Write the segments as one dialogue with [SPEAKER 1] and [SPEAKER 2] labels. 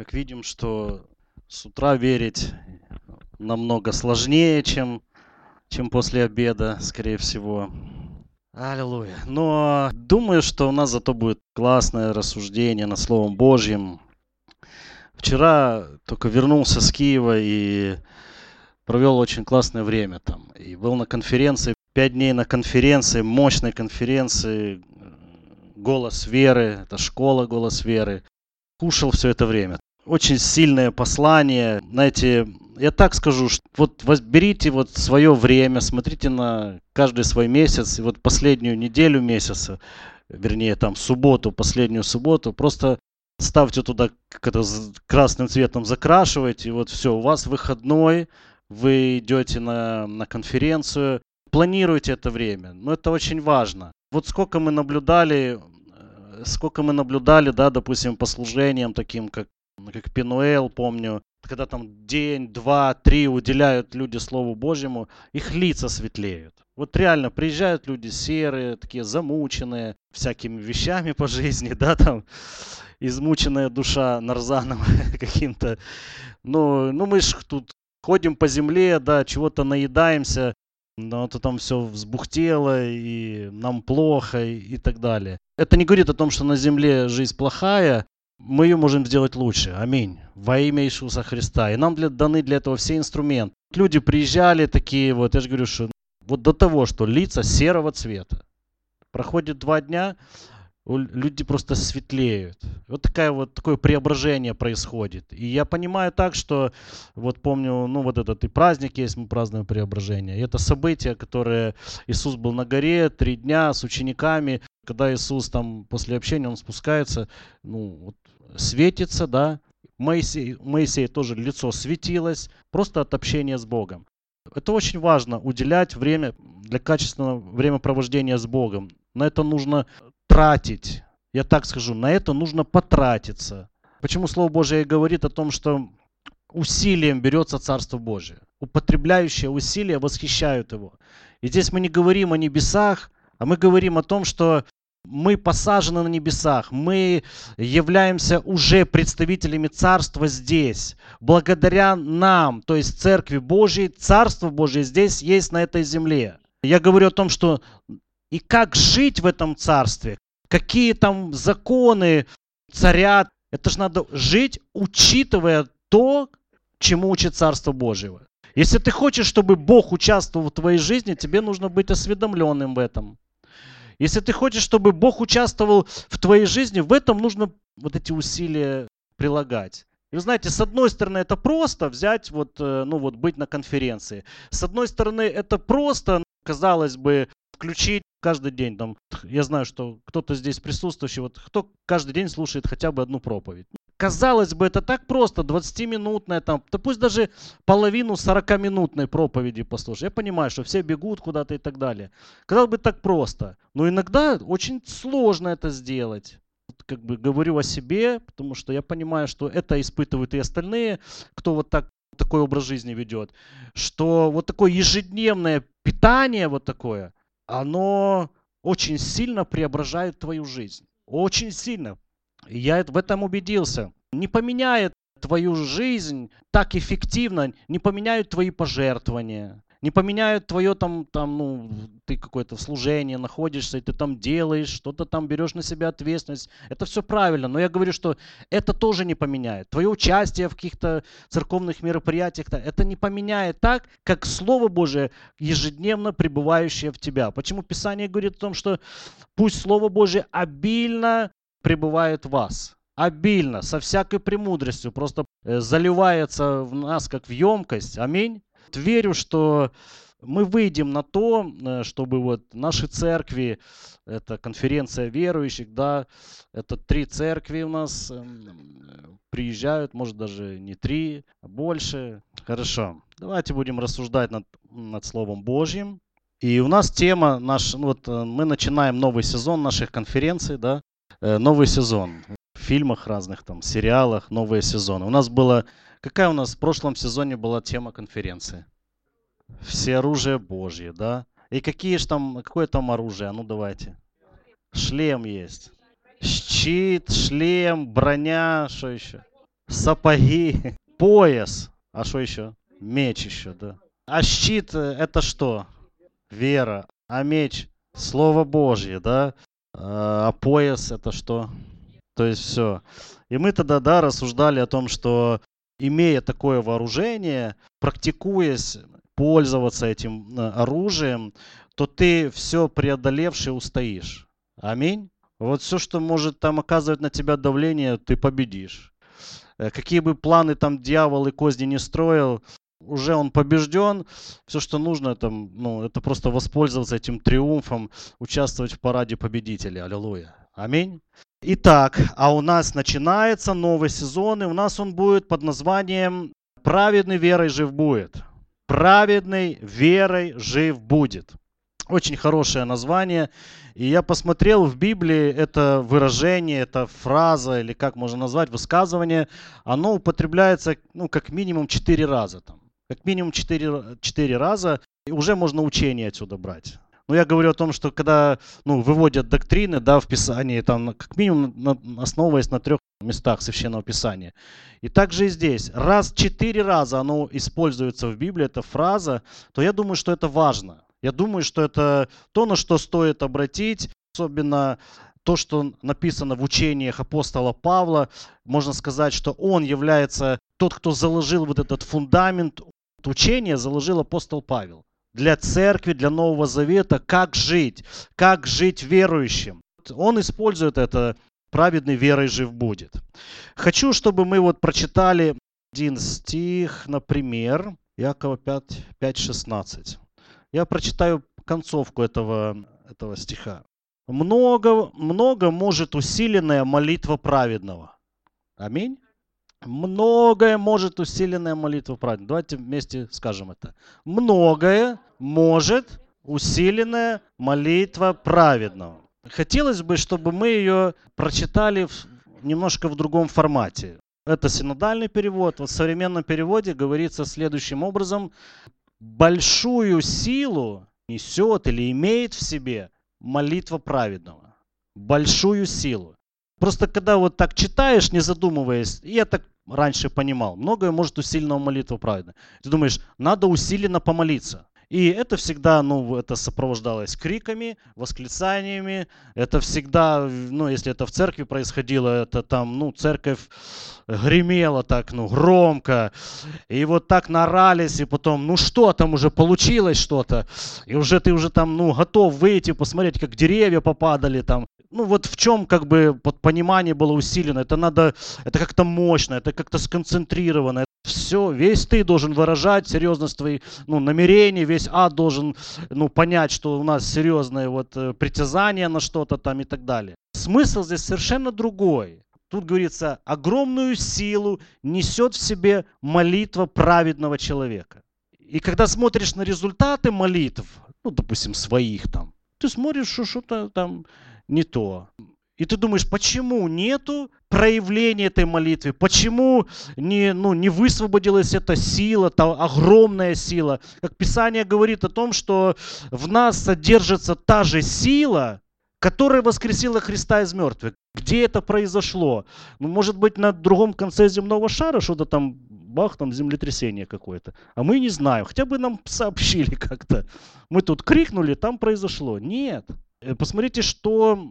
[SPEAKER 1] Как видим, что с утра верить намного сложнее, чем, чем после обеда, скорее всего. Аллилуйя. Но думаю, что у нас зато будет классное рассуждение над Словом Божьим. Вчера только вернулся с Киева и провел очень классное время там. И был на конференции, пять дней на конференции, мощной конференции «Голос веры», это школа «Голос веры». Кушал все это время. Очень сильное послание. Знаете, я так скажу, что вот берите вот свое время, смотрите на каждый свой месяц, и вот последнюю неделю месяца, вернее там субботу, последнюю субботу, просто ставьте туда красным цветом закрашивайте, и вот все, у вас выходной, вы идете на, на конференцию, планируйте это время, но это очень важно. Вот сколько мы наблюдали, э, сколько мы наблюдали, да, допустим, по служениям таким, как, как Пинуэл, помню, когда там день, два, три уделяют люди Слову Божьему, их лица светлеют. Вот реально приезжают люди серые, такие замученные всякими вещами по жизни, да, там измученная душа нарзаном каким-то. Ну, ну мы ж тут ходим по земле, да, чего-то наедаемся, но то там все взбухтело, и нам плохо, и, и так далее. Это не говорит о том, что на земле жизнь плохая, мы ее можем сделать лучше. Аминь. Во имя Иисуса Христа. И нам для, даны для этого все инструменты. Люди приезжали такие, вот я же говорю, что вот до того, что лица серого цвета. Проходит два дня, люди просто светлеют. Вот такая вот такое преображение происходит. И я понимаю так, что вот помню, ну вот этот и праздник есть, мы празднуем преображение. И это событие, которое Иисус был на горе три дня с учениками, когда Иисус там после общения он спускается, ну вот светится, да. Моисей, Моисей тоже лицо светилось, просто от общения с Богом. Это очень важно, уделять время для качественного времяпровождения с Богом. На это нужно тратить. Я так скажу, на это нужно потратиться. Почему Слово Божие говорит о том, что усилием берется Царство Божие. Употребляющие усилия восхищают его. И здесь мы не говорим о небесах, а мы говорим о том, что мы посажены на небесах, мы являемся уже представителями Царства здесь. Благодаря нам, то есть Церкви Божьей, Царство Божие здесь есть на этой земле. Я говорю о том, что и как жить в этом царстве, какие там законы царят. Это же надо жить, учитывая то, чему учит Царство Божьего. Если ты хочешь, чтобы Бог участвовал в твоей жизни, тебе нужно быть осведомленным в этом. Если ты хочешь, чтобы Бог участвовал в твоей жизни, в этом нужно вот эти усилия прилагать. И вы знаете, с одной стороны, это просто взять, вот, э, ну вот, быть на конференции. С одной стороны, это просто, казалось бы, включить каждый день. Там, я знаю, что кто-то здесь присутствующий, вот кто каждый день слушает хотя бы одну проповедь. Казалось бы, это так просто, 20-минутная, там, да пусть даже половину 40-минутной проповеди послушай. Я понимаю, что все бегут куда-то и так далее. Казалось бы, так просто. Но иногда очень сложно это сделать. Как бы говорю о себе, потому что я понимаю, что это испытывают и остальные, кто вот так такой образ жизни ведет, что вот такое ежедневное питание вот такое – оно очень сильно преображает твою жизнь. Очень сильно. Я в этом убедился. Не поменяет твою жизнь так эффективно, не поменяют твои пожертвования, не поменяют твое там, там, ну, ты какое-то в служении находишься, и ты там делаешь, что-то там берешь на себя ответственность. Это все правильно, но я говорю, что это тоже не поменяет. Твое участие в каких-то церковных мероприятиях, это не поменяет так, как Слово Божие ежедневно пребывающее в тебя. Почему Писание говорит о том, что пусть Слово Божие обильно пребывает в вас обильно, со всякой премудростью, просто э, заливается в нас, как в емкость. Аминь верю, что мы выйдем на то, э, чтобы вот наши церкви, это конференция верующих, да, это три церкви у нас эм, приезжают, может даже не три, а больше. Хорошо, давайте будем рассуждать над, над Словом Божьим. И у нас тема, наш, ну вот э, мы начинаем новый сезон наших конференций, да, новый сезон. В фильмах разных, там, сериалах, новые сезоны. У нас было Какая у нас в прошлом сезоне была тема конференции? Все оружие Божье, да? И какие же там, какое там оружие? А ну давайте. Шлем есть. Щит, шлем, броня, что еще? сапоги, пояс. А что еще? Меч еще, да. А щит э, это что? Вера. А меч Слово Божье, да? А, а пояс это что? То есть все. И мы тогда, да, рассуждали о том, что имея такое вооружение, практикуясь пользоваться этим э, оружием, то ты все преодолевший устоишь. Аминь. Вот все, что может там оказывать на тебя давление, ты победишь. Э, какие бы планы там дьявол и козни не строил, уже он побежден. Все, что нужно, это, ну, это просто воспользоваться этим триумфом, участвовать в параде победителей. Аллилуйя. Аминь. Итак, а у нас начинается новый сезон, и у нас он будет под названием «Праведный верой жив будет». «Праведный верой жив будет». Очень хорошее название. И я посмотрел в Библии это выражение, это фраза, или как можно назвать, высказывание, оно употребляется ну, как минимум четыре раза. Там. Как минимум четыре, четыре раза. И уже можно учение отсюда брать. Но я говорю о том, что когда ну, выводят доктрины да, в Писании, там, как минимум на, основываясь на трех местах Священного Писания. И также и здесь. Раз четыре раза оно используется в Библии, эта фраза, то я думаю, что это важно. Я думаю, что это то, на что стоит обратить, особенно то, что написано в учениях апостола Павла, можно сказать, что он является тот, кто заложил вот этот фундамент учения, заложил апостол Павел для церкви, для Нового Завета, как жить, как жить верующим. Он использует это праведный верой жив будет. Хочу, чтобы мы вот прочитали один стих, например, Якова 5, 5 16. Я прочитаю концовку этого, этого стиха. Много, много может усиленная молитва праведного. Аминь. Многое может усиленная молитва праведного. Давайте вместе скажем это. Многое может усиленная молитва праведного. Хотелось бы, чтобы мы ее прочитали в, немножко в другом формате. Это синодальный перевод. В современном переводе говорится следующим образом большую силу несет или имеет в себе молитва праведного. Большую силу. Просто когда вот так читаешь, не задумываясь, я так раньше понимал, многое может усиленно молитва праведная. Ты думаешь, надо усиленно помолиться. И это всегда, ну, это сопровождалось криками, восклицаниями. Это всегда, ну, если это в церкви происходило, это там, ну, церковь гремела так, ну, громко. И вот так нарались, и потом, ну, что там уже получилось что-то. И уже ты уже там, ну, готов выйти, посмотреть, как деревья попадали там. Ну, вот в чем, как бы, под понимание было усилено. Это надо, это как-то мощно, это как-то сконцентрировано все, весь ты должен выражать серьезность твоих ну, намерений, весь ад должен ну, понять, что у нас серьезное вот э, притязание на что-то там и так далее. Смысл здесь совершенно другой. Тут говорится, огромную силу несет в себе молитва праведного человека. И когда смотришь на результаты молитв, ну, допустим, своих там, ты смотришь, что что-то там не то. И ты думаешь, почему нету проявления этой молитвы? Почему не, ну, не высвободилась эта сила, та огромная сила? Как Писание говорит о том, что в нас содержится та же сила, которая воскресила Христа из мертвых. Где это произошло? Ну, может быть, на другом конце земного шара что-то там, бах, там землетрясение какое-то. А мы не знаем. Хотя бы нам сообщили как-то. Мы тут крикнули, там произошло. Нет. Э, посмотрите, что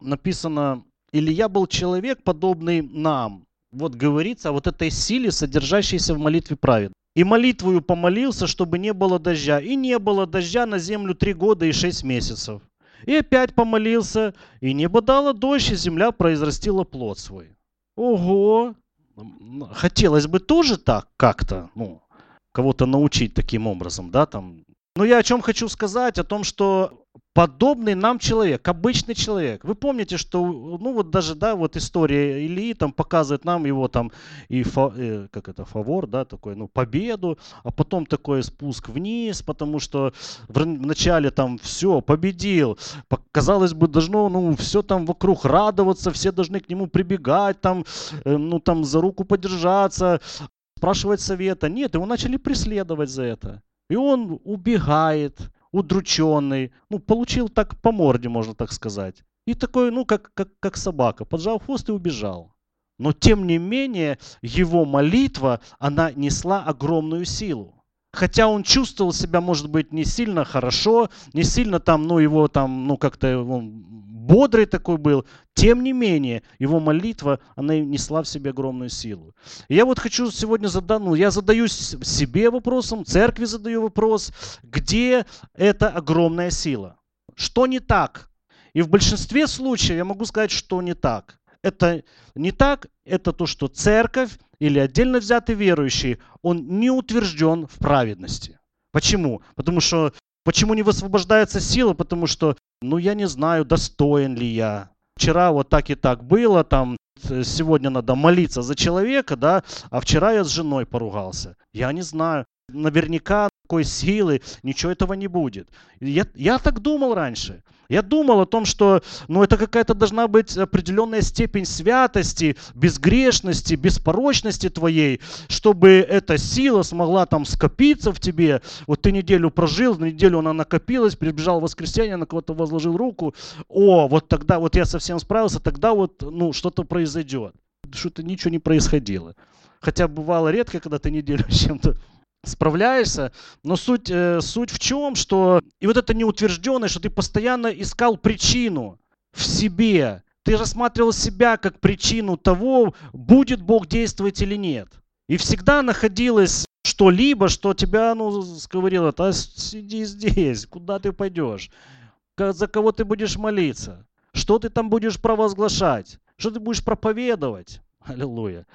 [SPEAKER 1] написано, Илья был человек, подобный нам. Вот говорится о вот этой силе, содержащейся в молитве праведных. И молитвою помолился, чтобы не было дождя. И не было дождя на землю три года и шесть месяцев. И опять помолился, и небо дало дождь, и земля произрастила плод свой. Ого! Хотелось бы тоже так как-то, ну, кого-то научить таким образом, да, там. Но я о чем хочу сказать, о том, что подобный нам человек, обычный человек. Вы помните, что, ну вот даже, да, вот история Ильи там показывает нам его там и, фа, э, как это, фавор, да, такой, ну, победу, а потом такой спуск вниз, потому что в, начале там все, победил. Казалось бы, должно, ну, все там вокруг радоваться, все должны к нему прибегать, там, э, ну, там за руку подержаться, спрашивать совета. Нет, его начали преследовать за это. И он убегает, удрученный, ну, получил так по морде, можно так сказать. И такой, ну, как, как, как собака, поджал хвост и убежал. Но тем не менее, его молитва, она несла огромную силу. Хотя он чувствовал себя, может быть, не сильно хорошо, не сильно там, ну, его там, ну, как-то он бодрый такой был. Тем не менее, его молитва, она несла в себе огромную силу. И я вот хочу сегодня задать, ну, я задаюсь себе вопросом, церкви задаю вопрос, где эта огромная сила? Что не так? И в большинстве случаев я могу сказать, что не так. Это не так, это то, что церковь или отдельно взятый верующий, он не утвержден в праведности. Почему? Потому что Почему не высвобождается сила? Потому что, ну, я не знаю, достоин ли я. Вчера вот так и так было, там, сегодня надо молиться за человека, да, а вчера я с женой поругался. Я не знаю. Наверняка такой силы, ничего этого не будет. Я, я так думал раньше. Я думал о том, что ну, это какая-то должна быть определенная степень святости, безгрешности, беспорочности твоей, чтобы эта сила смогла там скопиться в тебе. Вот ты неделю прожил, на неделю она накопилась, прибежал в воскресенье, на кого-то возложил руку. О, вот тогда вот я совсем справился, тогда вот ну, что-то произойдет. Что-то ничего не происходило. Хотя бывало редко, когда ты неделю с чем-то справляешься. Но суть, э, суть в чем, что и вот это неутвержденное, что ты постоянно искал причину в себе. Ты рассматривал себя как причину того, будет Бог действовать или нет. И всегда находилось что-либо, что тебя, ну, говорило, а сиди здесь, куда ты пойдешь, за кого ты будешь молиться, что ты там будешь провозглашать, что ты будешь проповедовать. Аллилуйя.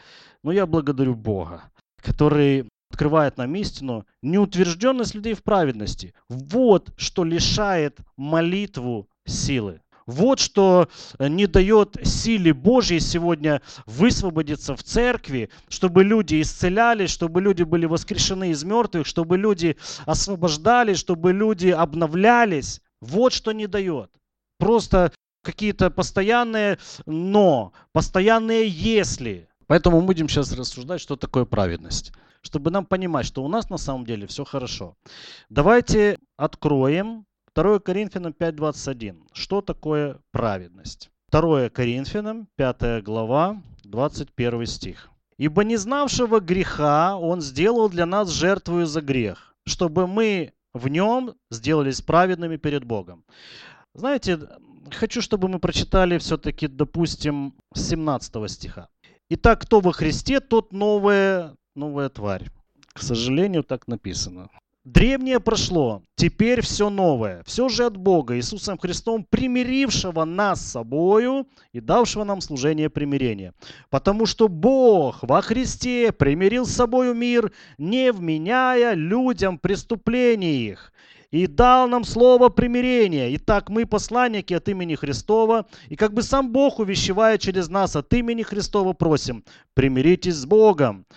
[SPEAKER 1] Но я благодарю Бога, который открывает нам истину, неутвержденность людей в праведности. Вот что лишает молитву силы. Вот что э, не дает силе Божьей сегодня высвободиться в церкви, чтобы люди исцелялись, чтобы люди были воскрешены из мертвых, чтобы люди освобождались, чтобы люди обновлялись. Вот что не дает. Просто какие-то постоянные «но», постоянные «если». Поэтому мы будем сейчас рассуждать, что такое праведность чтобы нам понимать, что у нас на самом деле все хорошо. Давайте откроем 2 Коринфянам 5.21. Что такое праведность? 2 Коринфянам 5 глава 21 стих. «Ибо не знавшего греха он сделал для нас жертвую за грех, чтобы мы в нем сделались праведными перед Богом». Знаете, хочу, чтобы мы прочитали все-таки, допустим, 17 стиха. Итак, кто во Христе, тот новое новая тварь. К сожалению, так написано. Древнее прошло, теперь все новое. Все же от Бога, Иисусом Христом, примирившего нас с собою и давшего нам служение примирения. Потому что Бог во Христе примирил с собою мир, не вменяя людям преступлений их, и дал нам слово примирения. Итак, мы посланники от имени Христова, и как бы сам Бог увещевая через нас от имени Христова просим, примиритесь с Богом.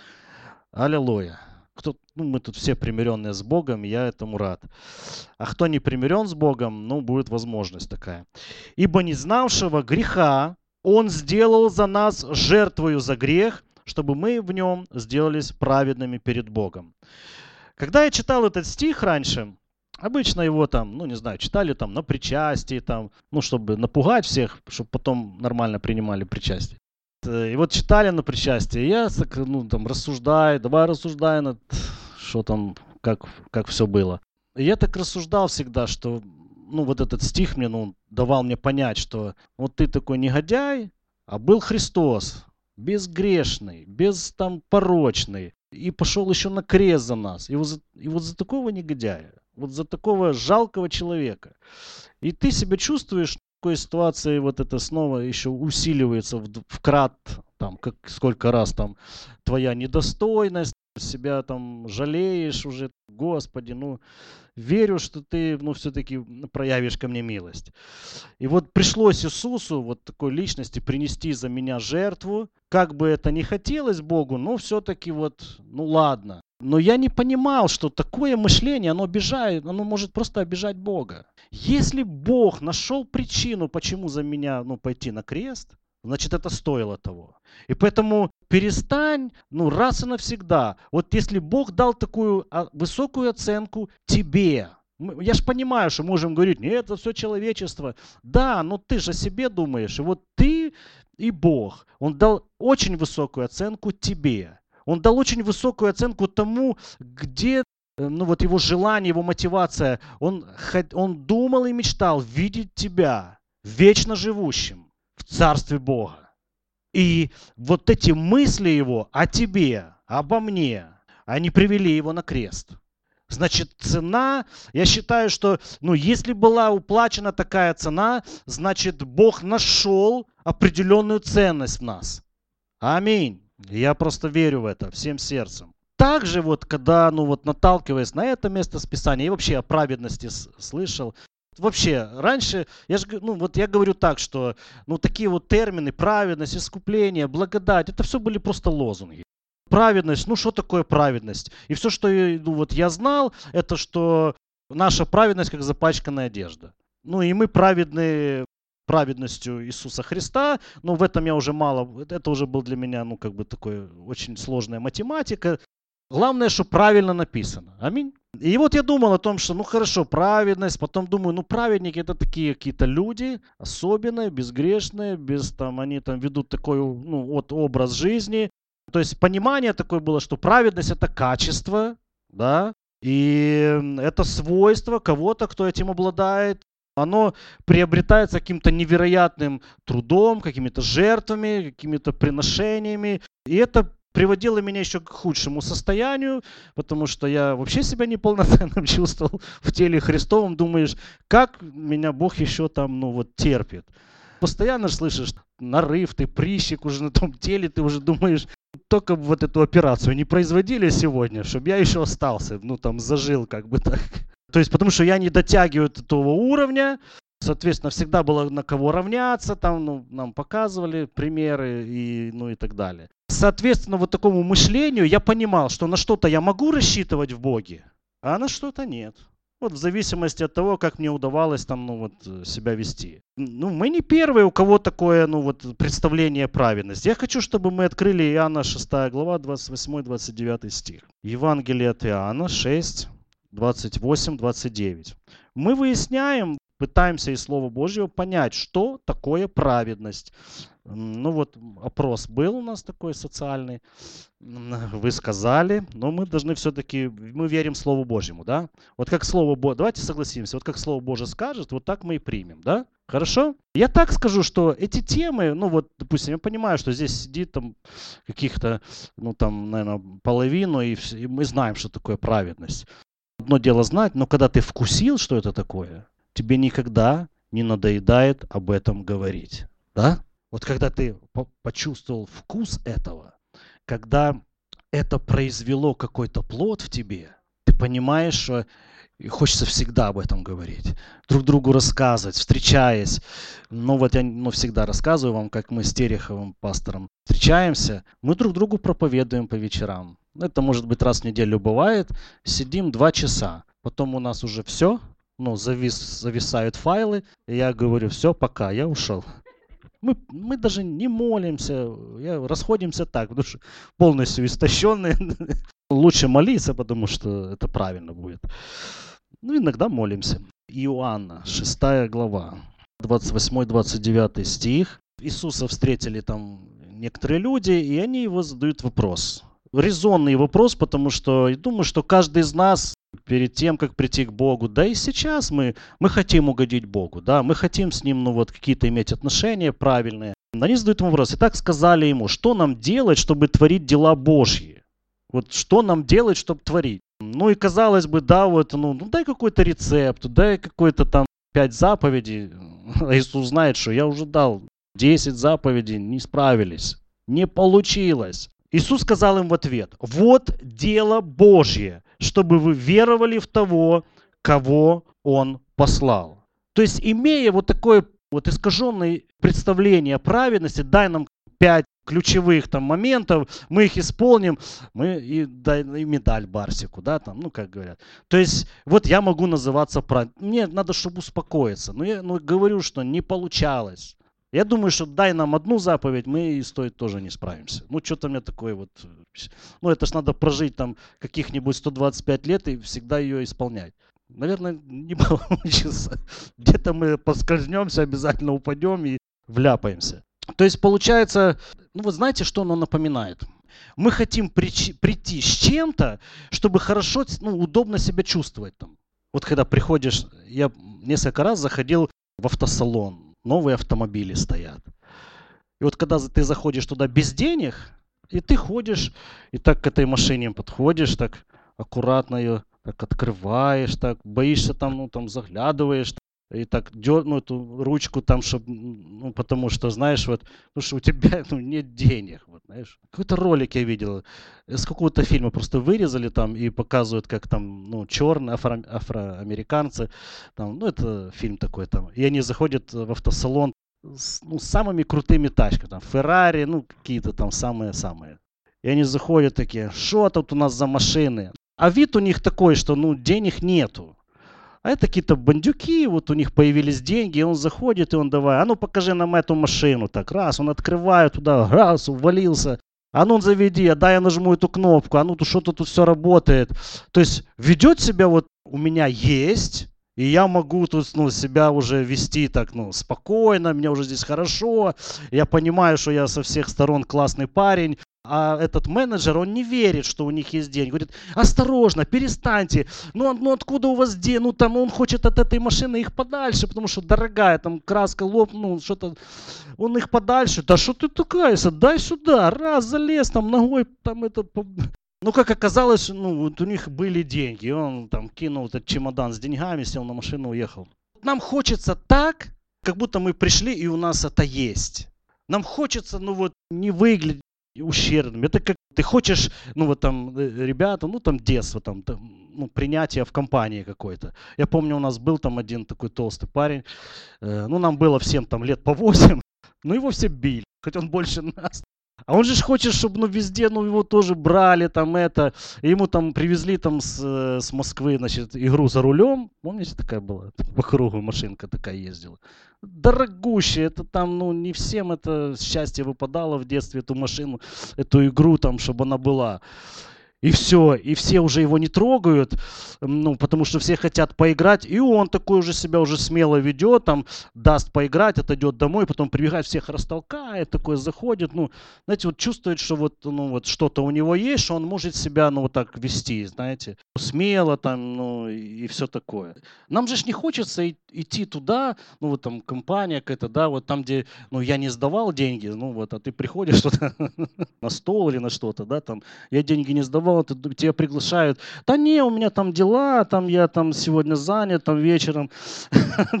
[SPEAKER 1] Аллилуйя. Кто, ну, мы тут все примиренные с Богом, я этому рад. А кто не примирен с Богом, ну, будет возможность такая. Ибо не знавшего греха Он сделал за нас жертвою за грех, чтобы мы в нем сделались праведными перед Богом. Когда я читал этот стих раньше, обычно его там, ну не знаю, читали там на причастии, там, ну чтобы напугать всех, чтобы потом нормально принимали причастие. Э, и вот читали на причастие, я ну, там рассуждаю, давай рассуждай над, что там, как, как все было. И я так рассуждал всегда, что, ну, вот этот стих мне, ну, давал мне понять, что вот ты такой негодяй, а был Христос, безгрешный, без там порочный, и пошел еще на крест за нас. И вот за, и вот за такого негодяя, вот за такого жалкого человека. И ты себя чувствуешь такой ситуации вот это снова еще усиливается в, в крат, там, как, сколько раз там твоя недостойность, себя там жалеешь уже, Господи, ну, верю, что ты, ну, все-таки проявишь ко мне милость. И вот пришлось Иисусу, вот такой личности, принести за меня жертву, как бы это ни хотелось Богу, но все-таки вот, ну, ладно. Но я не понимал, что такое мышление, оно обижает, оно может просто обижать Бога. Если Бог нашел причину, почему за меня ну, пойти на крест, значит это стоило того. И поэтому перестань, ну, раз и навсегда. Вот если Бог дал такую а, высокую оценку тебе, я же понимаю, что можем говорить, нет, это все человечество. Да, но ты же о себе думаешь. И вот ты и Бог, Он дал очень высокую оценку тебе. Он дал очень высокую оценку тому, где э, ну вот его желание, его мотивация. Он, он думал и мечтал видеть тебя вечно живущим в Царстве Бога. И вот эти мысли его о тебе, обо мне, они привели его на крест. Значит, цена, я считаю, что, ну, если была уплачена такая цена, значит, Бог нашел определенную ценность в нас. Аминь. Я просто верю в это всем сердцем. Также вот, когда, ну вот, наталкиваясь на это место Списания, и вообще о праведности слышал, вообще, раньше, я же, ну, вот я говорю так, что, ну, такие вот термины, праведность, искупление, благодать, это все были просто лозунги. Праведность, ну, что такое праведность? И все, что ну, вот я знал, это что наша праведность как запачканная одежда. Ну, и мы праведны праведностью Иисуса Христа, но в этом я уже мало, это уже был для меня, ну, как бы такой очень сложная математика. Главное, что правильно написано. Аминь. И вот я думал о том, что, ну хорошо, праведность, потом думаю, ну праведники это такие какие-то люди, особенные, безгрешные, без там, они там ведут такой, ну вот образ жизни. То есть понимание такое было, что праведность это качество, да, и это свойство кого-то, кто этим обладает. Оно приобретается каким-то невероятным трудом, какими-то жертвами, какими-то приношениями. И это приводило меня еще к худшему состоянию, потому что я вообще себя неполноценным чувствовал в теле Христовом. Думаешь, как меня Бог еще там, ну вот, терпит. Постоянно слышишь нарыв, ты прищик уже на том теле, ты уже думаешь, только вот эту операцию не производили сегодня, чтобы я еще остался, ну там зажил как бы так. То есть потому что я не дотягиваю до того уровня, соответственно, всегда было на кого равняться, там ну, нам показывали примеры и, ну, и так далее соответственно, вот такому мышлению я понимал, что на что-то я могу рассчитывать в Боге, а на что-то нет. Вот в зависимости от того, как мне удавалось там, ну, вот, э, себя вести. Ну, мы не первые, у кого такое, ну, вот, представление праведности. Я хочу, чтобы мы открыли Иоанна 6 глава, 28-29 стих. Евангелие от Иоанна 6, 28-29. Мы выясняем, пытаемся из Слова Божьего понять, что такое праведность. Ну вот опрос был у нас такой социальный, вы сказали, но мы должны все-таки, мы верим Слову Божьему, да? Вот как Слово Божье, давайте согласимся, вот как Слово Божье скажет, вот так мы и примем, да? Хорошо? Я так скажу, что эти темы, ну вот, допустим, я понимаю, что здесь сидит там каких-то, ну там, наверное, половину, и, и мы знаем, что такое праведность. Одно дело знать, но когда ты вкусил, что это такое, тебе никогда не надоедает об этом говорить, да? Вот когда ты почувствовал вкус этого, когда это произвело какой-то плод в тебе, ты понимаешь, что и хочется всегда об этом говорить, друг другу рассказывать, встречаясь. Ну вот я ну, всегда рассказываю вам, как мы с Тереховым пастором встречаемся. Мы друг другу проповедуем по вечерам. Это может быть раз в неделю бывает. Сидим два часа. Потом у нас уже все, ну, завис, зависают файлы. И я говорю, все, пока, я ушел. Мы, мы даже не молимся, я, расходимся так, потому что полностью истощенные. Лучше молиться, потому что это правильно будет. Ну, иногда молимся. Иоанна, 6 глава, 28-29 стих. Иисуса встретили там некоторые люди, и они его задают вопрос. Резонный вопрос, потому что я думаю, что каждый из нас перед тем, как прийти к Богу. Да и сейчас мы, мы хотим угодить Богу, да, мы хотим с Ним, ну вот, какие-то иметь отношения правильные. Они задают ему вопрос, и так сказали ему, что нам делать, чтобы творить дела Божьи? Вот что нам делать, чтобы творить? Ну и казалось бы, да, вот, ну, ну дай какой-то рецепт, дай какой-то там пять заповедей. А Иисус знает, что я уже дал 10 заповедей, не справились, не получилось. Иисус сказал им в ответ, вот дело Божье, чтобы вы веровали в того, кого Он послал. То есть, имея вот такое вот искаженное представление о праведности, дай нам пять ключевых там моментов, мы их исполним, мы и, дай, и медаль Барсику, да, там, ну, как говорят. То есть, вот я могу называться праведником. Мне надо, чтобы успокоиться. Но я ну, говорю, что не получалось. Я думаю, что дай нам одну заповедь, мы и стоит тоже не справимся. Ну, что-то мне такое вот... Ну, это ж надо прожить там каких-нибудь 125 лет и всегда ее исполнять. Наверное, не получится. Где-то мы поскользнемся, обязательно упадем и вляпаемся. То есть получается, ну вот знаете, что оно напоминает? Мы хотим прийти, прийти с чем-то, чтобы хорошо, ну, удобно себя чувствовать там. Вот когда приходишь, я несколько раз заходил в автосалон, новые автомобили стоят. И вот когда ты заходишь туда без денег, и ты ходишь, и так к этой машине подходишь, так аккуратно ее так открываешь, так боишься там, ну там заглядываешь, и так дерну эту ручку там, чтобы, ну, потому что, знаешь, вот, потому что у тебя ну, нет денег, вот, знаешь. Какой-то ролик я видел, с какого-то фильма просто вырезали там и показывают, как там, ну, черные афро, афроамериканцы, там, ну, это фильм такой там, и они заходят в автосалон с, ну, самыми крутыми тачками, там, Феррари, ну, какие-то там самые-самые. И они заходят такие, что тут у нас за машины? А вид у них такой, что, ну, денег нету. А это какие-то бандюки, вот у них появились деньги, и он заходит, и он давай, а ну покажи нам эту машину. Так, раз, он открывает туда, раз, увалился. А ну заведи, а дай я нажму эту кнопку, а ну что-то тут все работает. То есть ведет себя вот у меня есть, и я могу тут ну, себя уже вести так, ну, спокойно, мне уже здесь хорошо, я понимаю, что я со всех сторон классный парень, а этот менеджер, он не верит, что у них есть деньги. Говорит, осторожно, перестаньте. Ну, ну откуда у вас деньги? Ну, там он хочет от этой машины их подальше, потому что дорогая, там краска лоб, ну, что-то. Он их подальше. Да что ты такая? Дай сюда. Раз, залез, там ногой, там это... Ну, как оказалось, ну, вот у них были деньги. Он там кинул этот чемодан с деньгами, сел на машину, уехал. Нам хочется так, как будто мы пришли и у нас это есть. Нам хочется, ну вот, не выглядеть ущербным. Это как ты хочешь, ну вот там э, ребята, ну там детство, там, там ну, принятие в компании какой-то. Я помню, у нас был там один такой толстый парень, э, ну нам было всем там лет по 8, но его все били, хоть он больше нас. А он же хочет, чтобы ну, везде ну, его тоже брали, там это. Ему там привезли там с, э, с Москвы, значит, игру за рулем. Помните, такая была? По кругу машинка такая ездила. Дорогущая, это там, ну, не всем это счастье выпадало в детстве, эту машину, эту игру там, чтобы она была. И все, и все уже его не трогают, ну, потому что все хотят поиграть, и он такой уже себя уже смело ведет, там, даст поиграть, отойдет домой, потом прибегает, всех растолкает, такой заходит, ну, знаете, вот чувствует, что вот, ну, вот что-то у него есть, что он может себя, ну, вот так вести, знаете, смело там, ну, и все такое. Нам же не хочется идти туда, ну, вот там компания какая-то, да, вот там, где, ну, я не сдавал деньги, ну, вот, а ты приходишь туда на стол или на что-то, да, там, я деньги не сдавал, вот тебя приглашают. Да не, у меня там дела, там я там сегодня занят, там вечером.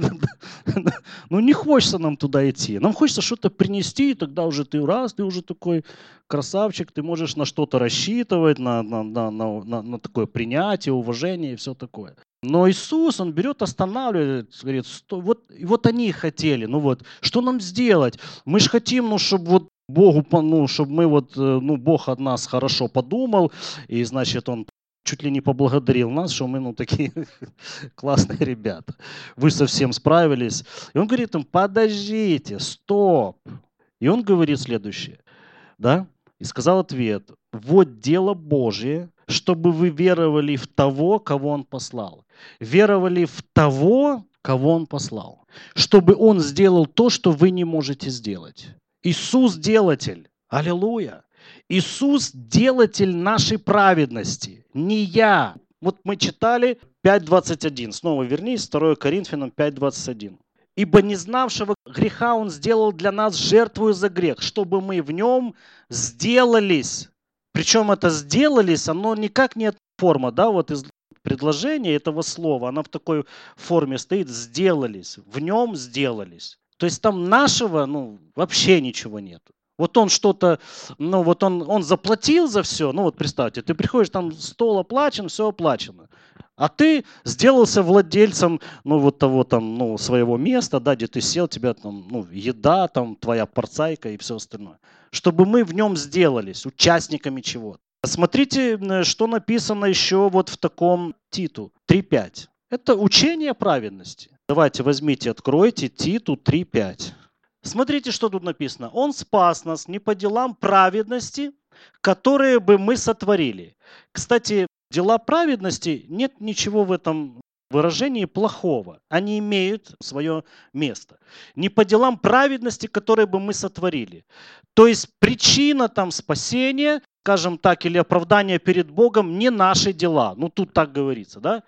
[SPEAKER 1] Ну не хочется нам туда идти. Нам хочется что-то принести, и тогда уже ты раз, ты уже такой красавчик, ты можешь на что-то рассчитывать, на, на, на, на, на такое принятие, уважение и все такое. Но Иисус, Он берет, останавливает, говорит, вот, вот они хотели, ну вот, что нам сделать? Мы же хотим, ну, чтобы вот Богу, ну, чтобы мы вот, э, ну, Бог от нас хорошо подумал, и, значит, Он чуть ли не поблагодарил нас, что мы, ну, такие классные ребята. Вы совсем справились. И он говорит им, подождите, стоп. И он говорит следующее, да, и сказал ответ, вот дело Божье, чтобы вы веровали в того, кого Он послал. Веровали в того, кого Он послал. Чтобы Он сделал то, что вы не можете сделать. Иисус делатель. Аллилуйя. Иисус делатель нашей праведности. Не я. Вот мы читали 5.21. Снова вернись, 2 Коринфянам 5.21. Ибо не знавшего греха Он сделал для нас жертву за грех, чтобы мы в нем сделались. Причем это сделались, оно никак не форма, да, вот из предложения этого слова, она в такой форме стоит, сделались, в нем сделались. То есть там нашего, ну, вообще ничего нет. Вот он что-то, ну вот он, он заплатил за все, ну вот представьте, ты приходишь, там стол оплачен, все оплачено. А ты сделался владельцем, ну, вот того там, ну, своего места, да, где ты сел, тебя там, ну, еда, там, твоя порцайка и все остальное. Чтобы мы в нем сделались участниками чего-то. Смотрите, что написано еще вот в таком Титу 3.5. Это учение праведности. Давайте возьмите, откройте Титу 3.5. Смотрите, что тут написано. Он спас нас не по делам праведности, которые бы мы сотворили. Кстати, дела праведности, нет ничего в этом выражении плохого. Они имеют свое место. Не по делам праведности, которые бы мы сотворили. То есть причина там спасения, скажем так, или оправдания перед Богом не наши дела. Ну тут так говорится, да?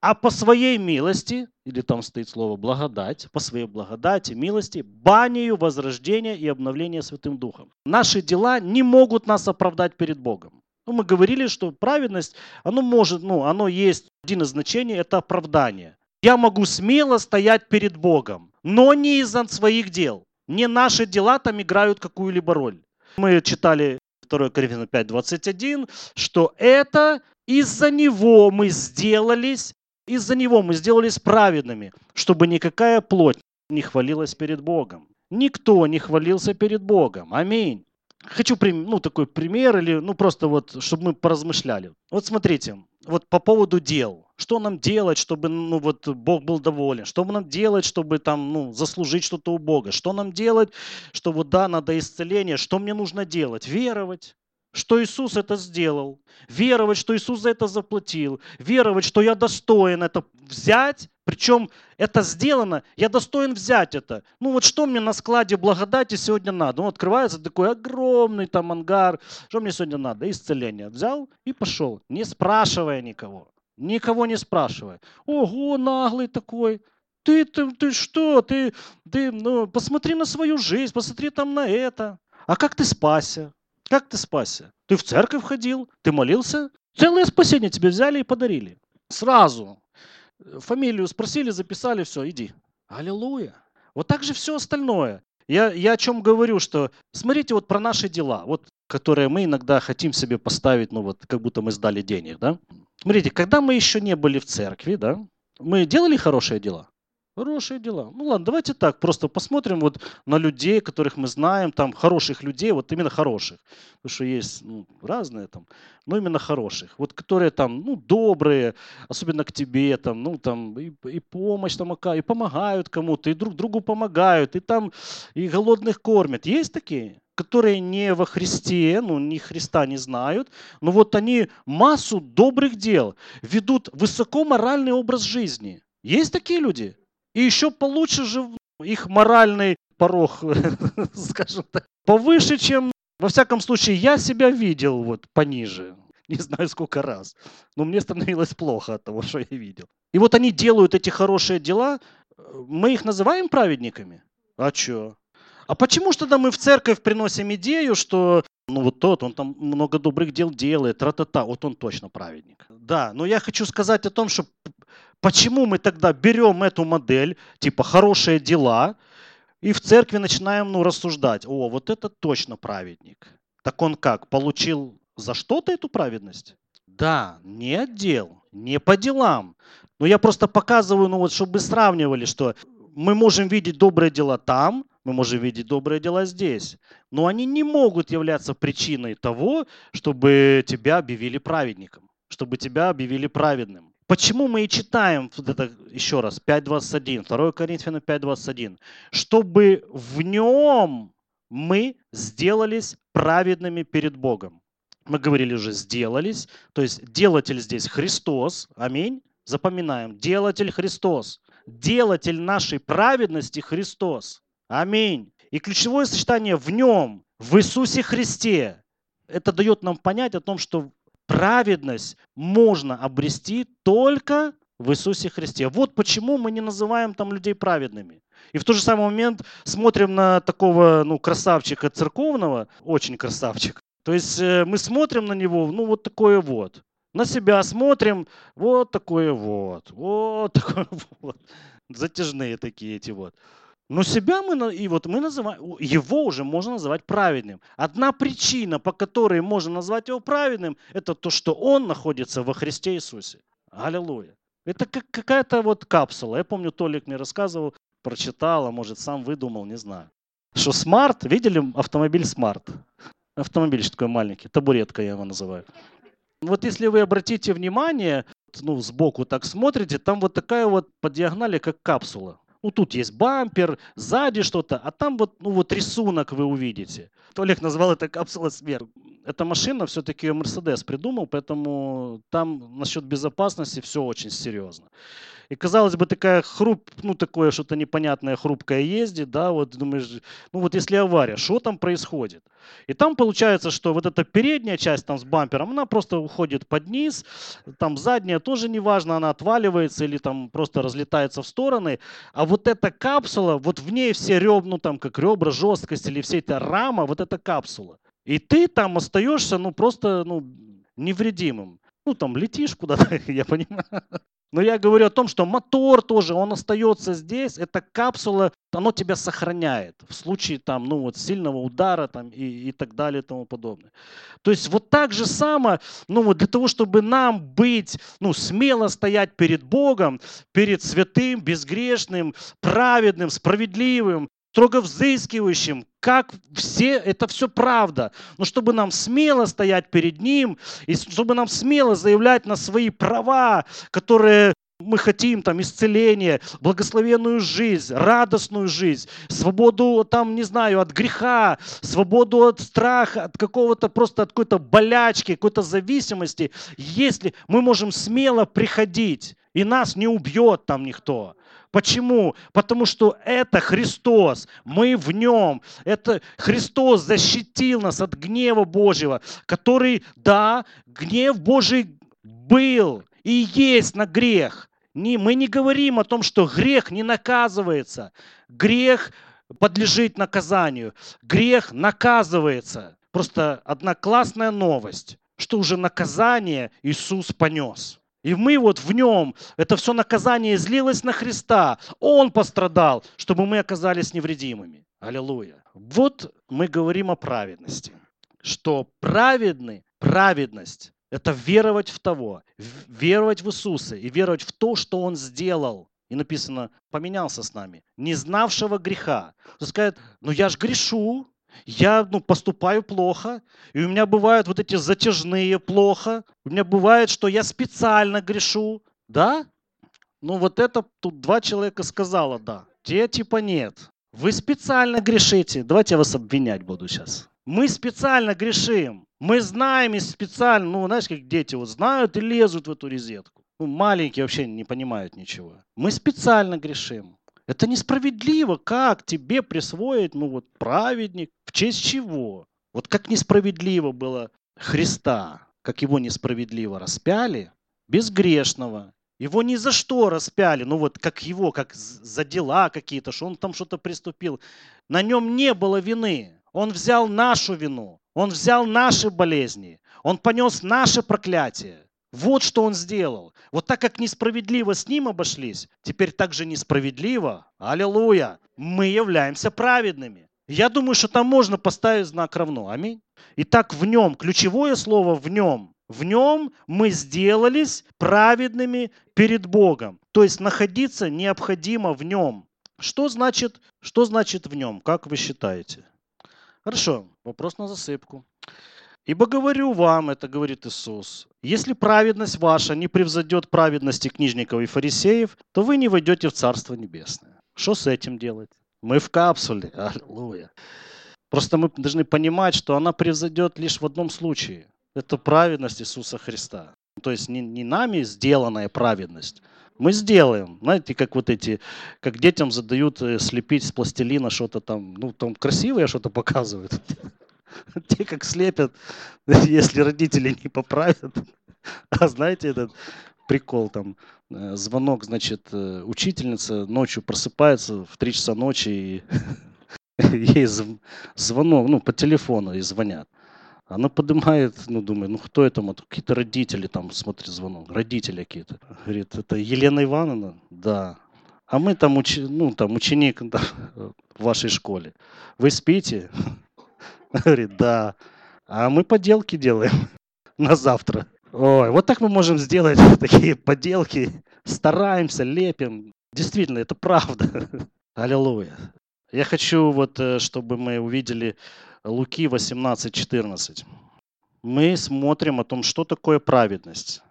[SPEAKER 1] А по своей милости, или там стоит слово благодать, по своей благодати, милости, банию, возрождения и обновления Святым Духом. Наши дела не могут нас оправдать перед Богом. Ну, мы говорили, что праведность, оно может, ну, оно есть, один из значений, это оправдание. Я могу смело стоять перед Богом, но не из-за своих дел. Не наши дела там играют какую-либо роль. Мы читали 2 Коринфянам 5.21, что это из-за него мы сделались, из-за него мы сделались праведными, чтобы никакая плоть не хвалилась перед Богом. Никто не хвалился перед Богом. Аминь. Хочу ну, такой пример, или ну просто вот, чтобы мы поразмышляли. Вот смотрите, вот по поводу дел. Что нам делать, чтобы ну, вот, Бог был доволен? Что нам делать, чтобы там, ну, заслужить что-то у Бога? Что нам делать, что вот да, надо исцеление? Что мне нужно делать? Веровать что Иисус это сделал, веровать, что Иисус за это заплатил, веровать, что я достоин это взять, причем это сделано, я достоин взять это. Ну вот что мне на складе благодати сегодня надо? Ну, открывается такой огромный там ангар, что мне сегодня надо? Исцеление. Взял и пошел, не спрашивая никого. Никого не спрашивая. Ого, наглый такой. Ты, ты, ты что? Ты, ты, ну, посмотри на свою жизнь, посмотри там на это. А как ты спасся? Как ты спасся? Ты в церковь ходил, ты молился, целое спасение тебе взяли и подарили. Сразу. Фамилию спросили, записали, все, иди. Аллилуйя. Вот так же все остальное. Я, я о чем говорю, что смотрите вот про наши дела, вот, которые мы иногда хотим себе поставить, ну вот, как будто мы сдали денег, да? Смотрите, когда мы еще не были в церкви, да, мы делали хорошие дела? Хорошие дела. Ну ладно, давайте так, просто посмотрим вот на людей, которых мы знаем, там хороших людей, вот именно хороших. Потому что есть ну, разные там, но именно хороших. Вот которые там, ну, добрые, особенно к тебе, там, ну, там, и, и помощь там и помогают кому-то, и друг другу помогают, и там, и голодных кормят. Есть такие? которые не во Христе, ну, ни Христа не знают, но вот они массу добрых дел ведут высокоморальный образ жизни. Есть такие люди? И еще получше же их моральный порог, скажем так, повыше, чем, во всяком случае, я себя видел вот пониже. Не знаю сколько раз. Но мне становилось плохо от того, что я видел. И вот они делают эти хорошие дела. Мы их называем праведниками? А что? А почему же тогда мы в церковь приносим идею, что ну вот тот, он там много добрых дел делает, тра-та-та, вот он точно праведник. Да, но я хочу сказать о том, что почему мы тогда берем эту модель, типа хорошие дела, и в церкви начинаем ну, рассуждать, о, вот это точно праведник. Так он как, получил за что-то эту праведность? Да, не от дел, не по делам. Но я просто показываю, ну вот, чтобы сравнивали, что мы можем видеть добрые дела там, мы можем видеть добрые дела здесь. Но они не могут являться причиной того, чтобы тебя объявили праведником, чтобы тебя объявили праведным. Почему мы и читаем, вот это еще раз, 5.21, 2 Коринфянам 5.21, чтобы в нем мы сделались праведными перед Богом. Мы говорили уже сделались, то есть делатель здесь Христос, аминь, запоминаем, делатель Христос, делатель нашей праведности Христос, аминь. И ключевое сочетание в нем, в Иисусе Христе, это дает нам понять о том, что праведность можно обрести только в Иисусе Христе. Вот почему мы не называем там людей праведными. И в тот же самый момент смотрим на такого ну, красавчика церковного, очень красавчик. То есть э, мы смотрим на него, ну вот такое вот. На себя смотрим, вот такое вот, вот такое вот. Затяжные такие эти вот. Но себя мы, и вот мы называем, его уже можно называть праведным. Одна причина, по которой можно назвать его праведным, это то, что он находится во Христе Иисусе. Аллилуйя. Это как какая-то вот капсула. Я помню, Толик мне рассказывал, прочитал, а может сам выдумал, не знаю. Что Smart, видели автомобиль Smart? Автомобиль такой маленький, табуретка я его называю. Вот если вы обратите внимание, ну, сбоку так смотрите, там вот такая вот по диагонали, как капсула. Ну, тут есть бампер, сзади что-то, а там вот, ну, вот рисунок вы увидите. Толик назвал это капсула смерти. Эта машина все-таки ее Мерседес придумал, поэтому там насчет безопасности все очень серьезно. И, казалось бы, такая хруп, ну, такое что-то непонятное, хрупкое ездит, да, вот думаешь, ну, вот если авария, что там происходит? И там получается, что вот эта передняя часть там с бампером, она просто уходит под низ, там задняя тоже неважно, она отваливается или там просто разлетается в стороны, а вот эта капсула, вот в ней все ребра, ну, там, как ребра, жесткость или вся эта рама, вот эта капсула. И ты там остаешься, ну, просто, ну, невредимым. Ну, там летишь куда-то, я понимаю. Но я говорю о том, что мотор тоже, он остается здесь. Эта капсула, оно тебя сохраняет в случае там, ну вот сильного удара там и, и так далее и тому подобное. То есть вот так же само, ну вот для того, чтобы нам быть, ну смело стоять перед Богом, перед святым, безгрешным, праведным, справедливым, строго взыскивающим, как все, это все правда. Но чтобы нам смело стоять перед Ним, и чтобы нам смело заявлять на свои права, которые мы хотим там исцеление, благословенную жизнь, радостную жизнь, свободу там, не знаю, от греха, свободу от страха, от какого-то просто от какой-то болячки, какой-то зависимости. Если мы можем смело приходить, и нас не убьет там никто. Почему? Потому что это Христос, мы в нем. Это Христос защитил нас от гнева Божьего, который, да, гнев Божий был и есть на грех. Не, мы не говорим о том, что грех не наказывается. Грех подлежит наказанию. Грех наказывается. Просто одна классная новость, что уже наказание Иисус понес. И мы вот в нем, это все наказание излилось на Христа. Он пострадал, чтобы мы оказались невредимыми. Аллилуйя. Вот мы говорим о праведности. Что праведный, праведность – это веровать в того, веровать в Иисуса и веровать в то, что Он сделал. И написано, поменялся с нами, не знавшего греха. Он скажет, ну я ж грешу, я ну, поступаю плохо, и у меня бывают вот эти затяжные плохо, у меня бывает, что я специально грешу, да? Ну вот это тут два человека сказала да. Те типа нет. Вы специально грешите. Давайте я вас обвинять буду сейчас. Мы специально грешим. Мы знаем и специально, ну знаешь, как дети вот знают и лезут в эту резетку. Ну, маленькие вообще не понимают ничего. Мы специально грешим. Это несправедливо. Как тебе присвоить, ну вот, праведник? В честь чего? Вот как несправедливо было Христа, как его несправедливо распяли, безгрешного. Его ни за что распяли, ну вот как его, как за дела какие-то, что он там что-то приступил. На нем не было вины. Он взял нашу вину, он взял наши болезни, он понес наше проклятие. Вот что он сделал. Вот так как несправедливо с ним обошлись, теперь также несправедливо, аллилуйя, мы являемся праведными. Я думаю, что там можно поставить знак равно. Аминь. Итак, в нем, ключевое слово в нем. В нем мы сделались праведными перед Богом. То есть находиться необходимо в нем. Что значит, что значит в нем? Как вы считаете? Хорошо, вопрос на засыпку. Ибо говорю вам, это говорит Иисус, если праведность ваша не превзойдет праведности книжников и фарисеев, то вы не войдете в Царство Небесное. Что с этим делать? Мы в капсуле. Аллилуйя. Просто мы должны понимать, что она превзойдет лишь в одном случае. Это праведность Иисуса Христа. То есть не, не нами сделанная праведность. Мы сделаем. Знаете, как вот эти, как детям задают э, слепить с пластилина что-то там, ну там красивое что-то показывают. Те как слепят, если родители не поправят. А знаете этот прикол там, э, звонок, значит, э, учительница ночью просыпается в 3 часа ночи и ей звонок, ну, по телефону и звонят. Она поднимает, ну, думаю, ну, кто это? Какие-то родители там, смотрит звонок. Родители какие-то. Говорит, это Елена Ивановна? Да. А мы там, учи, ну, там ученик да, в вашей школе. Вы спите? Говорит, да. А мы поделки делаем на завтра. Ой, вот так мы можем сделать такие поделки. Стараемся, лепим. Действительно, это правда. Аллилуйя. Я хочу вот, э, чтобы мы увидели Луки 18.14. Мы смотрим о том, что такое праведность.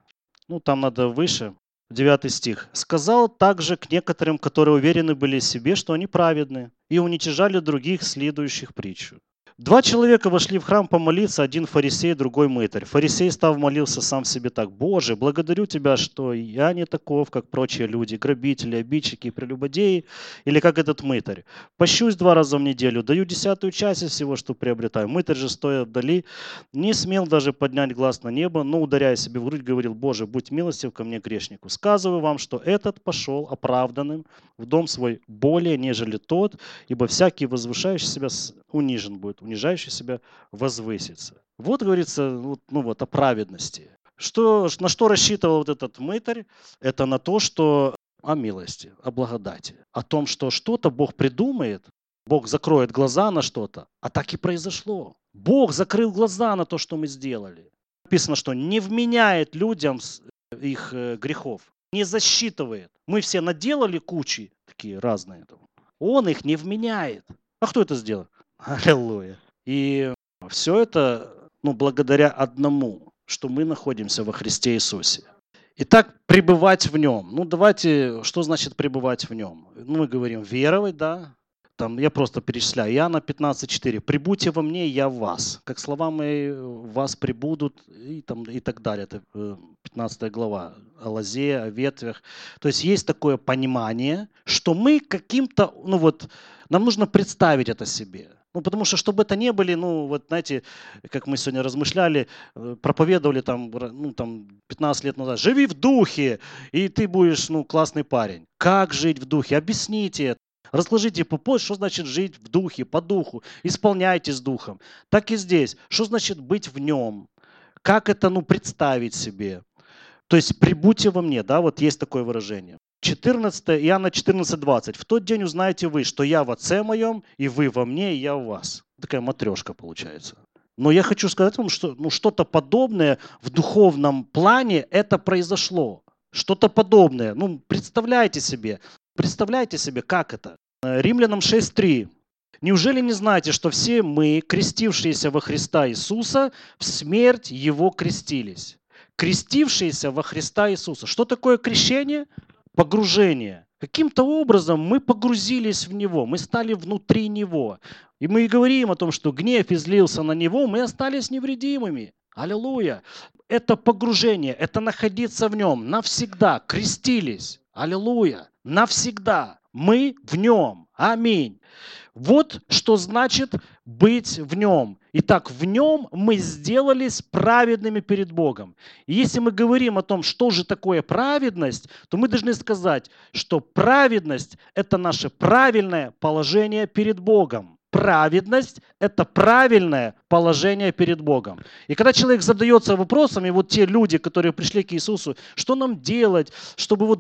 [SPEAKER 1] Ну, там надо выше. 9 стих. «Сказал также к некоторым, которые уверены были в себе, что они праведны, и уничижали других, следующих притчу. Два человека вошли в храм помолиться, один фарисей, другой мытарь. Фарисей, став молился сам себе так, «Боже, благодарю Тебя, что я не таков, как прочие люди, грабители, обидчики, прелюбодеи, или как этот мытарь. Пощусь два раза в неделю, даю десятую часть из всего, что приобретаю». Мытарь же, стоя вдали, не смел даже поднять глаз на небо, но, ударяя себе в грудь, говорил, «Боже, будь милостив ко мне, грешнику. Сказываю вам, что этот пошел оправданным в дом свой более, нежели тот, ибо всякий возвышающий себя унижен будет, унижающий себя возвысится. Вот, говорится, вот, ну вот о праведности. Что, на что рассчитывал вот этот мытарь? Это на то, что о милости, о благодати, о том, что что-то Бог придумает, Бог закроет глаза на что-то, а так и произошло. Бог закрыл глаза на то, что мы сделали. Написано, что не вменяет людям их э, грехов, не засчитывает. Мы все наделали кучи, такие разные. Он их не вменяет. А кто это сделал? Аллилуйя. И все это ну, благодаря одному, что мы находимся во Христе Иисусе. Итак, пребывать в нем. Ну, давайте, что значит пребывать в нем? Ну, мы говорим веровать, да, там, я просто перечисляю. Иоанна 15.4. «Прибудьте во мне, я в вас». Как слова мои в вас прибудут и, там, и так далее. Это 15 э, глава о лозе, о ветвях. То есть есть такое понимание, что мы каким-то, ну вот, нам нужно представить это себе. Ну, потому что, чтобы это не были, ну, вот, знаете, как мы сегодня размышляли, э, проповедовали там, ну, там 15 лет назад, живи в духе, и ты будешь, ну, классный парень. Как жить в духе? Объясните это. Разложите по что значит жить в духе, по духу, исполняйте с духом. Так и здесь. Что значит быть в нем? Как это ну, представить себе? То есть прибудьте во мне, да, вот есть такое выражение. 14, Иоанна 14, 20. «В тот день узнаете вы, что я в Отце моем, и вы во мне, и я в вас». Такая матрешка получается. Но я хочу сказать вам, что ну, что-то подобное в духовном плане это произошло. Что-то подобное. Ну, представляете себе. Представляете себе, как это? Римлянам 6.3. Неужели не знаете, что все мы, крестившиеся во Христа Иисуса, в смерть Его крестились? Крестившиеся во Христа Иисуса. Что такое крещение? Погружение. Каким-то образом мы погрузились в Него, мы стали внутри Него. И мы и говорим о том, что гнев излился на Него, мы остались невредимыми. Аллилуйя. Это погружение, это находиться в Нем навсегда. Крестились. Аллилуйя навсегда. Мы в нем. Аминь. Вот что значит быть в нем. Итак, в нем мы сделались праведными перед Богом. И если мы говорим о том, что же такое праведность, то мы должны сказать, что праведность – это наше правильное положение перед Богом. Праведность – это правильное положение перед Богом. И когда человек задается вопросами, вот те люди, которые пришли к Иисусу, что нам делать, чтобы вот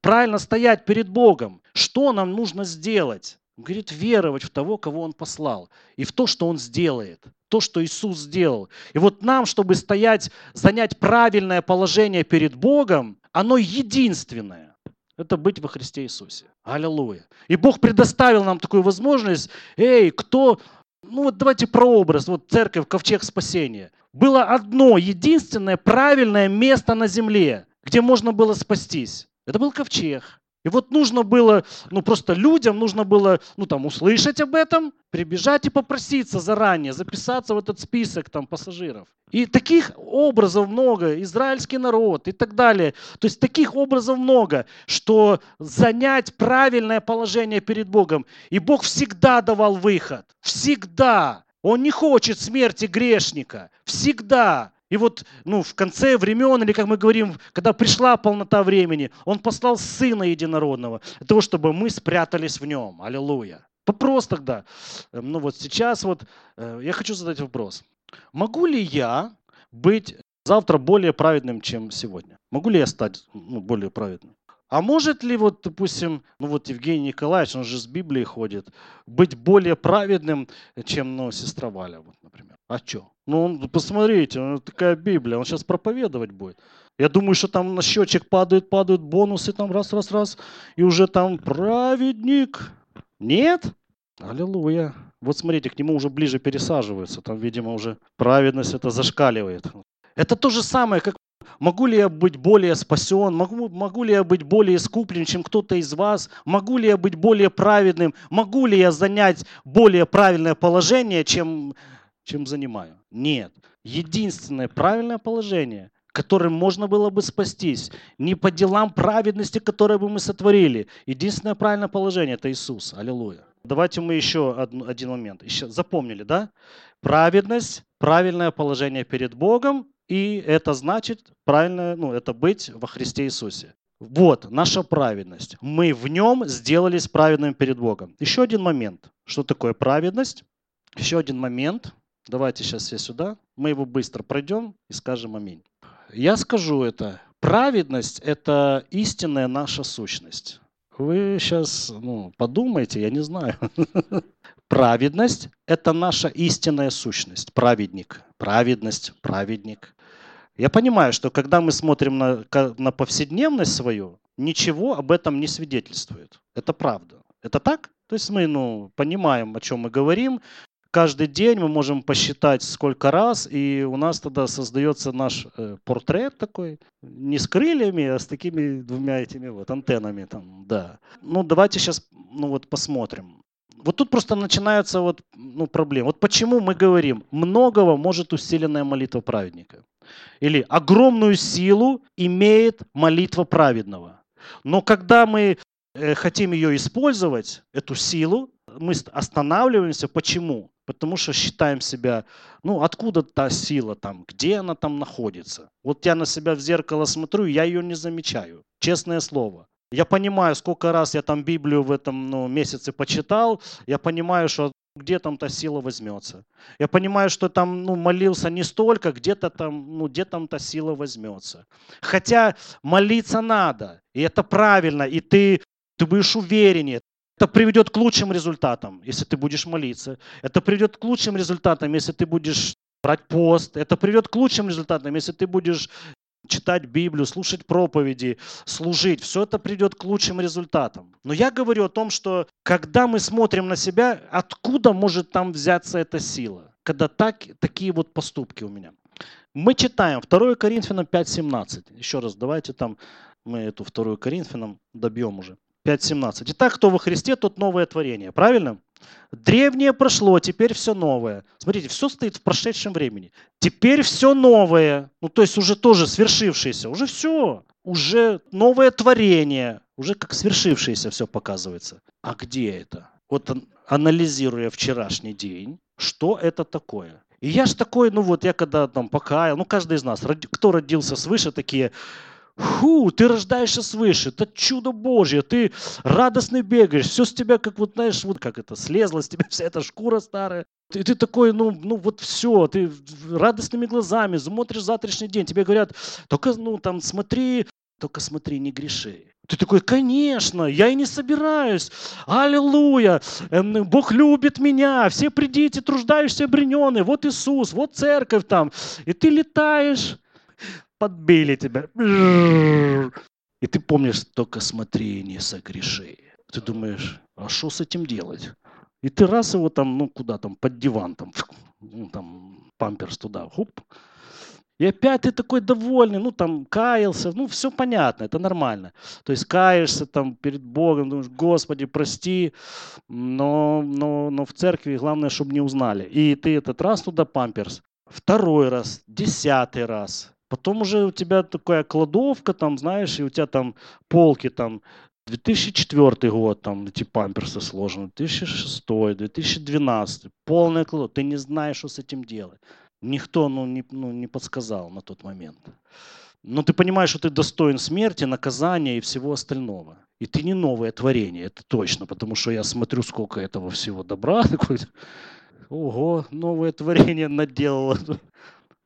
[SPEAKER 1] правильно стоять перед Богом. Что нам нужно сделать? Говорит, веровать в того, кого Он послал, и в то, что Он сделает, то, что Иисус сделал. И вот нам, чтобы стоять, занять правильное положение перед Богом, оно единственное. Это быть во Христе Иисусе. Аллилуйя. И Бог предоставил нам такую возможность. Эй, кто... Ну вот давайте прообраз. Вот церковь, ковчег спасения. Было одно единственное правильное место на земле, где можно было спастись. Это был ковчег. И вот нужно было, ну просто людям нужно было, ну там услышать об этом, прибежать и попроситься заранее, записаться в этот список там пассажиров. И таких образов много, израильский народ и так далее. То есть таких образов много, что занять правильное положение перед Богом. И Бог всегда давал выход. Всегда. Он не хочет смерти грешника. Всегда. И вот ну, в конце времен, или как мы говорим, когда пришла полнота времени, Он послал Сына Единородного, для того, чтобы мы спрятались в Нем. Аллилуйя. Вопрос тогда. Эм, ну вот сейчас вот э, я хочу задать вопрос. Могу ли я быть завтра более праведным, чем сегодня? Могу ли я стать ну, более праведным? А может ли вот, допустим, ну вот Евгений Николаевич, он же с Библией ходит, быть более праведным, чем ну, сестра Валя, вот, например? А что? Ну, он, посмотрите, он, такая Библия, он сейчас проповедовать будет. Я думаю, что там на счетчик падают, падают бонусы, там раз, раз, раз, и уже там праведник. Нет? Аллилуйя. Вот смотрите, к нему уже ближе пересаживаются. Там, видимо, уже праведность это зашкаливает. Это то же самое, как Могу ли я быть более спасен? Могу, могу ли я быть более искуплен, чем кто-то из вас? Могу ли я быть более праведным? Могу ли я занять более правильное положение, чем, чем занимаю? Нет. Единственное правильное положение, которым можно было бы спастись, не по делам праведности, которые бы мы сотворили. Единственное правильное положение – это Иисус. Аллилуйя. Давайте мы еще один момент. Еще запомнили, да? Праведность, правильное положение перед Богом и это значит правильно, ну, это быть во Христе Иисусе. Вот наша праведность. Мы в нем сделались праведными перед Богом. Еще один момент. Что такое праведность? Еще один момент. Давайте сейчас все сюда. Мы его быстро пройдем и скажем аминь. Я скажу это. Праведность – это истинная наша сущность. Вы сейчас ну, подумайте, я не знаю. Праведность – это наша истинная сущность. Праведник. Праведность, праведник. Я понимаю, что когда мы смотрим на, на повседневность свою, ничего об этом не свидетельствует. Это правда. Это так? То есть мы ну, понимаем, о чем мы говорим. Каждый день мы можем посчитать сколько раз, и у нас тогда создается наш э, портрет такой, не с крыльями, а с такими двумя этими вот антеннами там, да. Ну давайте сейчас, ну вот посмотрим. Вот тут просто начинаются вот ну, проблемы. Вот почему мы говорим, многого может усиленная молитва праведника. Или огромную силу имеет молитва праведного. Но когда мы э, хотим ее использовать, эту силу, мы останавливаемся. Почему? Потому что считаем себя, ну, откуда та сила там, где она там находится. Вот я на себя в зеркало смотрю, я ее не замечаю. Честное слово. Я понимаю, сколько раз я там Библию в этом ну, месяце почитал, я понимаю, что где там та сила возьмется. Я понимаю, что там ну, молился не столько, где-то там, ну, где там та сила возьмется. Хотя молиться надо, и это правильно, и ты, ты будешь увереннее. Это приведет к лучшим результатам, если ты будешь молиться. Это приведет к лучшим результатам, если ты будешь брать пост. Это приведет к лучшим результатам, если ты будешь читать Библию, слушать проповеди, служить. Все это придет к лучшим результатам. Но я говорю о том, что когда мы смотрим на себя, откуда может там взяться эта сила? Когда так, такие вот поступки у меня. Мы читаем 2 Коринфянам 5.17. Еще раз, давайте там мы эту 2 Коринфянам добьем уже. 5.17. Итак, кто во Христе, тот новое творение. Правильно? Древнее прошло, теперь все новое. Смотрите, все стоит в прошедшем времени. Теперь все новое. Ну, то есть уже тоже свершившееся. Уже все. Уже новое творение. Уже как свершившееся все показывается. А где это? Вот анализируя вчерашний день, что это такое? И я ж такой, ну вот я когда там покаял, ну каждый из нас, кто родился свыше, такие, Фу, ты рождаешься свыше, это чудо Божье, ты радостный бегаешь, все с тебя, как вот, знаешь, вот как это, слезла с тебя вся эта шкура старая. И ты такой, ну, ну вот все, ты радостными глазами смотришь завтрашний день, тебе говорят, только, ну, там, смотри, только смотри, не греши. Ты такой, конечно, я и не собираюсь. Аллилуйя, Бог любит меня, все придите, труждаешься обрененные, вот Иисус, вот церковь там. И ты летаешь, подбили тебя. И ты помнишь, только смотри, не согреши. Ты думаешь, а что с этим делать? И ты раз его там, ну куда там, под диван, там, ну, там памперс туда, хуп. И опять ты такой довольный, ну там каялся, ну все понятно, это нормально. То есть каешься там перед Богом, думаешь, Господи, прости, но, но, но в церкви главное, чтобы не узнали. И ты этот раз туда памперс, второй раз, десятый раз, Потом уже у тебя такая кладовка, там, знаешь, и у тебя там полки там 2004 год, там эти памперсы сложены, 2006, 2012, полная кладовка. Ты не знаешь, что с этим делать. Никто ну, не, ну, не подсказал на тот момент. Но ты понимаешь, что ты достоин смерти, наказания и всего остального. И ты не новое творение, это точно, потому что я смотрю, сколько этого всего добра. Ого, новое творение наделало.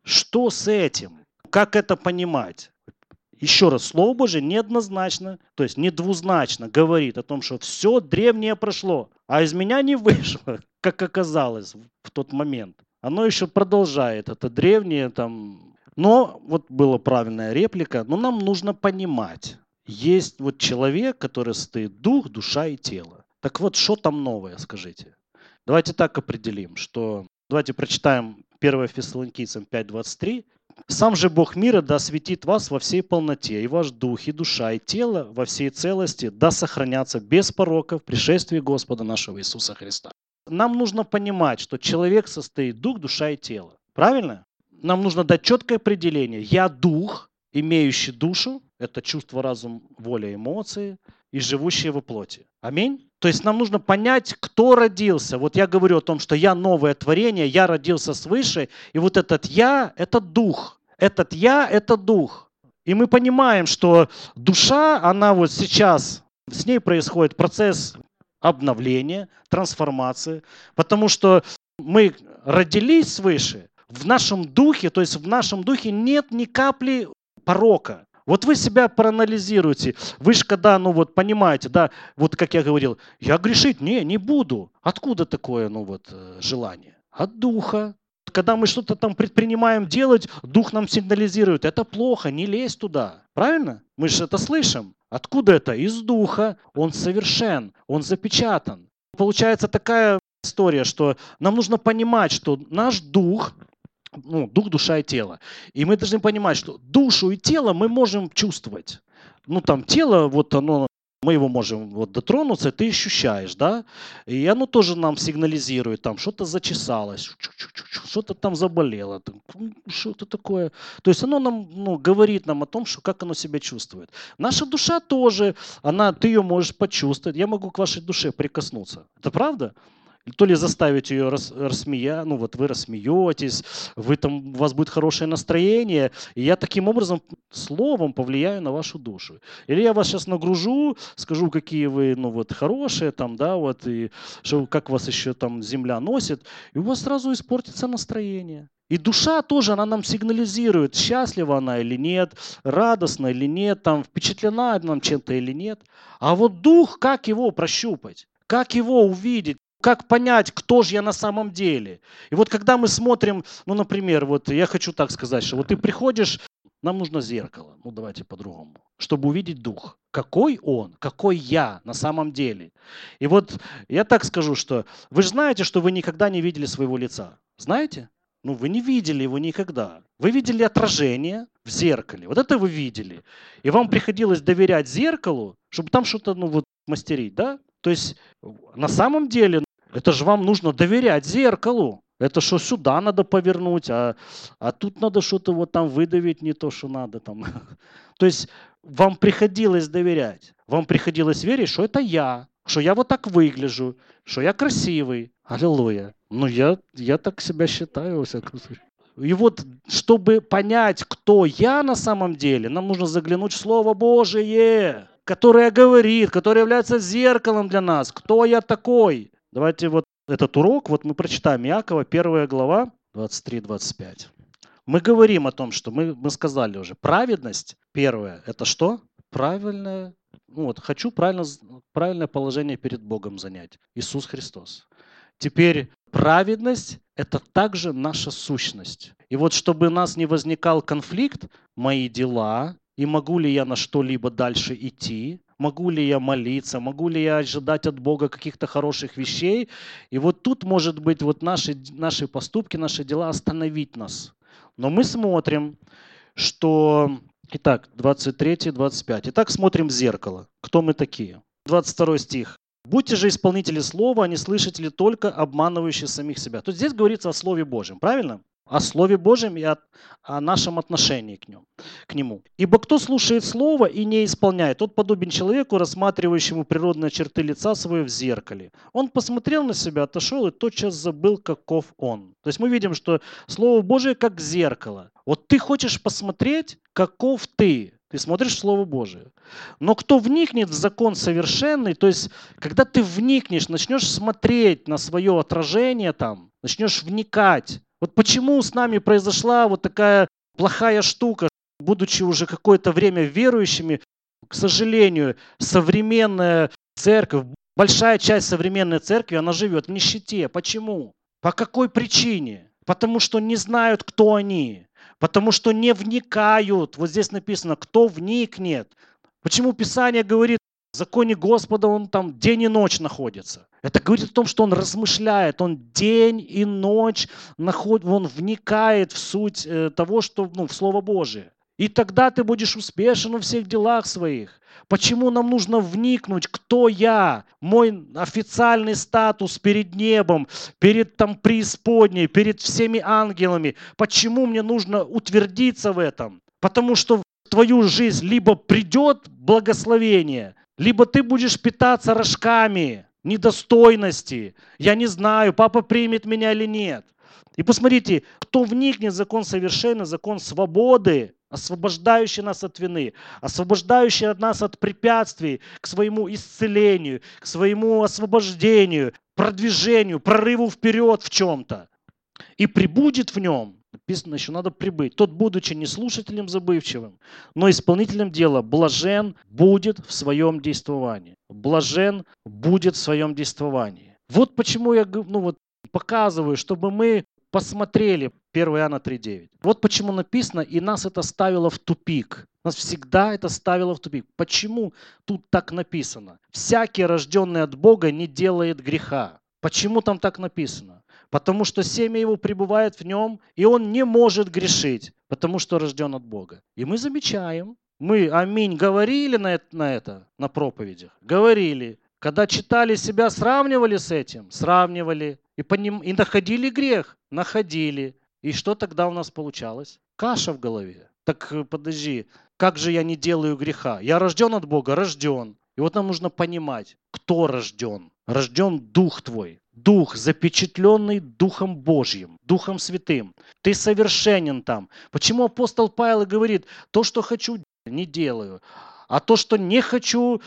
[SPEAKER 1] Что с этим? Как это понимать? Еще раз, Слово Божие неоднозначно, то есть не двузначно говорит о том, что все древнее прошло, а из меня не вышло, как оказалось в тот момент. Оно еще продолжает, это древнее там. Но вот была правильная реплика, но нам нужно понимать, есть вот человек, который стоит дух, душа и тело. Так вот, что там новое, скажите? Давайте так определим, что... Давайте прочитаем 1 Фессалоникийцам 5.23. Сам же Бог мира да осветит вас во всей полноте, и ваш дух, и душа, и тело во всей целости да сохранятся без порока в пришествии Господа нашего Иисуса Христа. Нам нужно понимать, что человек состоит дух, душа и тело. Правильно? Нам нужно дать четкое определение. Я дух, имеющий душу, это чувство, разум, воля, эмоции, и живущие во плоти. Аминь. То есть нам нужно понять, кто родился. Вот я говорю о том, что я новое творение, я родился свыше, и вот этот я – это дух. Этот я – это дух. И мы понимаем, что душа, она вот сейчас, с ней происходит процесс обновления, трансформации, потому что мы родились свыше, в нашем духе, то есть в нашем духе нет ни капли порока. Вот вы себя проанализируете. Вы же когда, ну вот понимаете, да, вот как я говорил, я грешить не, не буду. Откуда такое, ну вот, э, желание? От духа. Когда мы что-то там предпринимаем делать, дух нам сигнализирует, это плохо, не лезь туда. Правильно? Мы же это слышим. Откуда это? Из духа. Он совершен, он запечатан. Получается такая история, что нам нужно понимать, что наш дух ну, дух, душа и тело. И мы должны понимать, что душу и тело мы можем чувствовать. Ну, там тело, вот оно, мы его можем вот дотронуться, ты ощущаешь, да? И оно тоже нам сигнализирует, там что-то зачесалось, что-то там заболело, что-то такое. То есть оно нам ну, говорит нам о том, что, как оно себя чувствует. Наша душа тоже, она, ты ее можешь почувствовать. Я могу к вашей душе прикоснуться. Это правда? То ли заставить ее рас, рассмея, ну вот вы рассмеетесь, вы там, у вас будет хорошее настроение, и я таким образом словом повлияю на вашу душу. Или я вас сейчас нагружу, скажу, какие вы, ну вот, хорошие там, да, вот, и что, как вас еще там земля носит, и у вас сразу испортится настроение. И душа тоже, она нам сигнализирует, счастлива она или нет, радостна или нет, там, впечатлена нам чем-то или нет. А вот дух, как его прощупать? Как его увидеть? Как понять, кто же я на самом деле. И вот когда мы смотрим, ну, например, вот я хочу так сказать, что вот ты приходишь, нам нужно зеркало, ну давайте по-другому, чтобы увидеть дух. Какой он, какой я на самом деле. И вот я так скажу, что вы же знаете, что вы никогда не видели своего лица. Знаете? Ну, вы не видели его никогда. Вы видели отражение в зеркале. Вот это вы видели. И вам приходилось доверять зеркалу, чтобы там что-то, ну, вот, мастерить, да? То есть на самом деле это же вам нужно доверять зеркалу. Это что сюда надо повернуть, а, а тут надо что-то вот там выдавить, не то, что надо там. То есть вам приходилось доверять. Вам приходилось верить, что это я, что я вот так выгляжу, что я красивый. Аллилуйя. Ну, я, я так себя считаю, во всяком случае. И вот, чтобы понять, кто я на самом деле, нам нужно заглянуть в Слово Божие, которое говорит, которое является зеркалом для нас. Кто я такой? Давайте вот этот урок, вот мы прочитаем Иакова, первая глава, 23-25. Мы говорим о том, что мы, мы сказали уже, праведность, первое, это что? Правильное, ну вот, хочу правильно, правильное положение перед Богом занять. Иисус Христос. Теперь праведность – это также наша сущность. И вот чтобы у нас не возникал конфликт, мои дела, и могу ли я на что-либо дальше идти, могу ли я молиться, могу ли я ожидать от Бога каких-то хороших вещей. И вот тут, может быть, вот наши, наши поступки, наши дела остановить нас. Но мы смотрим, что... Итак, 23-25. Итак, смотрим в зеркало. Кто мы такие? 22 стих. Будьте же исполнители слова, а не слышатели только, обманывающие самих себя. То здесь говорится о Слове Божьем, правильно? О Слове Божьем и о, о нашем отношении к нему, к нему. «Ибо кто слушает Слово и не исполняет, тот подобен человеку, рассматривающему природные черты лица своего в зеркале. Он посмотрел на себя, отошел и тотчас забыл, каков он». То есть мы видим, что Слово Божие как зеркало. Вот ты хочешь посмотреть, каков ты, ты смотришь Слово Божие. Но кто вникнет в закон совершенный, то есть когда ты вникнешь, начнешь смотреть на свое отражение там, начнешь вникать, вот почему с нами произошла вот такая плохая штука, будучи уже какое-то время верующими, к сожалению, современная церковь, большая часть современной церкви, она живет в нищете. Почему? По какой причине? Потому что не знают, кто они. Потому что не вникают. Вот здесь написано, кто вникнет. Почему Писание говорит, в законе Господа он там день и ночь находится. Это говорит о том, что он размышляет, он день и ночь находит, он вникает в суть э, того, что ну, в Слово Божие. И тогда ты будешь успешен во всех делах своих. Почему нам нужно вникнуть, кто я, мой официальный статус перед небом, перед там преисподней, перед всеми ангелами? Почему мне нужно утвердиться в этом? Потому что в твою жизнь либо придет благословение, либо ты будешь питаться рожками недостойности. Я не знаю, папа примет меня или нет. И посмотрите, кто вникнет в закон совершенный, закон свободы, освобождающий нас от вины, освобождающий нас от препятствий к своему исцелению, к своему освобождению, продвижению, прорыву вперед в чем-то. И прибудет в нем, написано еще надо прибыть, тот, будучи не слушателем забывчивым, но исполнителем дела, блажен будет в своем действовании. Блажен будет в своем действовании. Вот почему я ну вот, показываю, чтобы мы посмотрели 1 Иоанна 3.9. Вот почему написано, и нас это ставило в тупик. Нас всегда это ставило в тупик. Почему тут так написано? Всякий, рожденный от Бога, не делает греха. Почему там так написано? Потому что семя его пребывает в нем, и он не может грешить, потому что рожден от Бога. И мы замечаем, мы аминь говорили на это, на это, на проповедях, говорили. Когда читали себя, сравнивали с этим, сравнивали. И, поним... и находили грех, находили. И что тогда у нас получалось? Каша в голове. Так э, подожди, как же я не делаю греха? Я рожден от Бога, рожден. И вот нам нужно понимать, кто рожден. Рожден Дух твой. Дух, запечатленный Духом Божьим, Духом Святым. Ты совершенен там. Почему апостол Павел говорит, то, что хочу, не делаю, а то, что не хочу,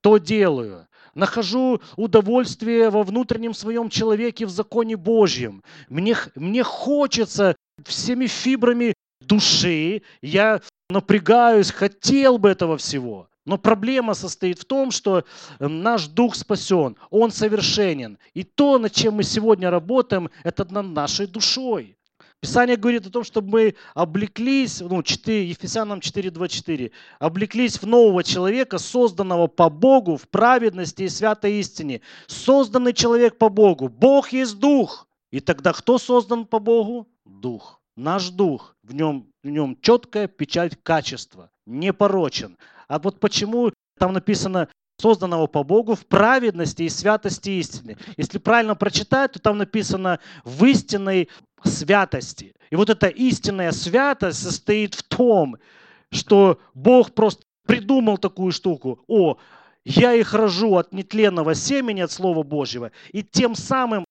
[SPEAKER 1] то делаю нахожу удовольствие во внутреннем своем человеке в законе Божьем. Мне, мне хочется всеми фибрами души, я напрягаюсь, хотел бы этого всего. Но проблема состоит в том, что эм, наш дух спасен, он совершенен. И то, над чем мы сегодня работаем, это над нашей душой. Писание говорит о том, чтобы мы облеклись, ну, 4, Ефесянам 4.24, облеклись в нового человека, созданного по Богу в праведности и святой истине. Созданный человек по Богу. Бог есть Дух. И тогда кто создан по Богу? Дух. Наш Дух. В нем, в нем четкая печать качества. Непорочен. А вот почему там написано созданного по Богу в праведности и святости истины. Если правильно прочитать, то там написано в истинной святости. И вот эта истинная святость состоит в том, что Бог просто придумал такую штуку. О, я их рожу от нетленного семени, от Слова Божьего, и тем самым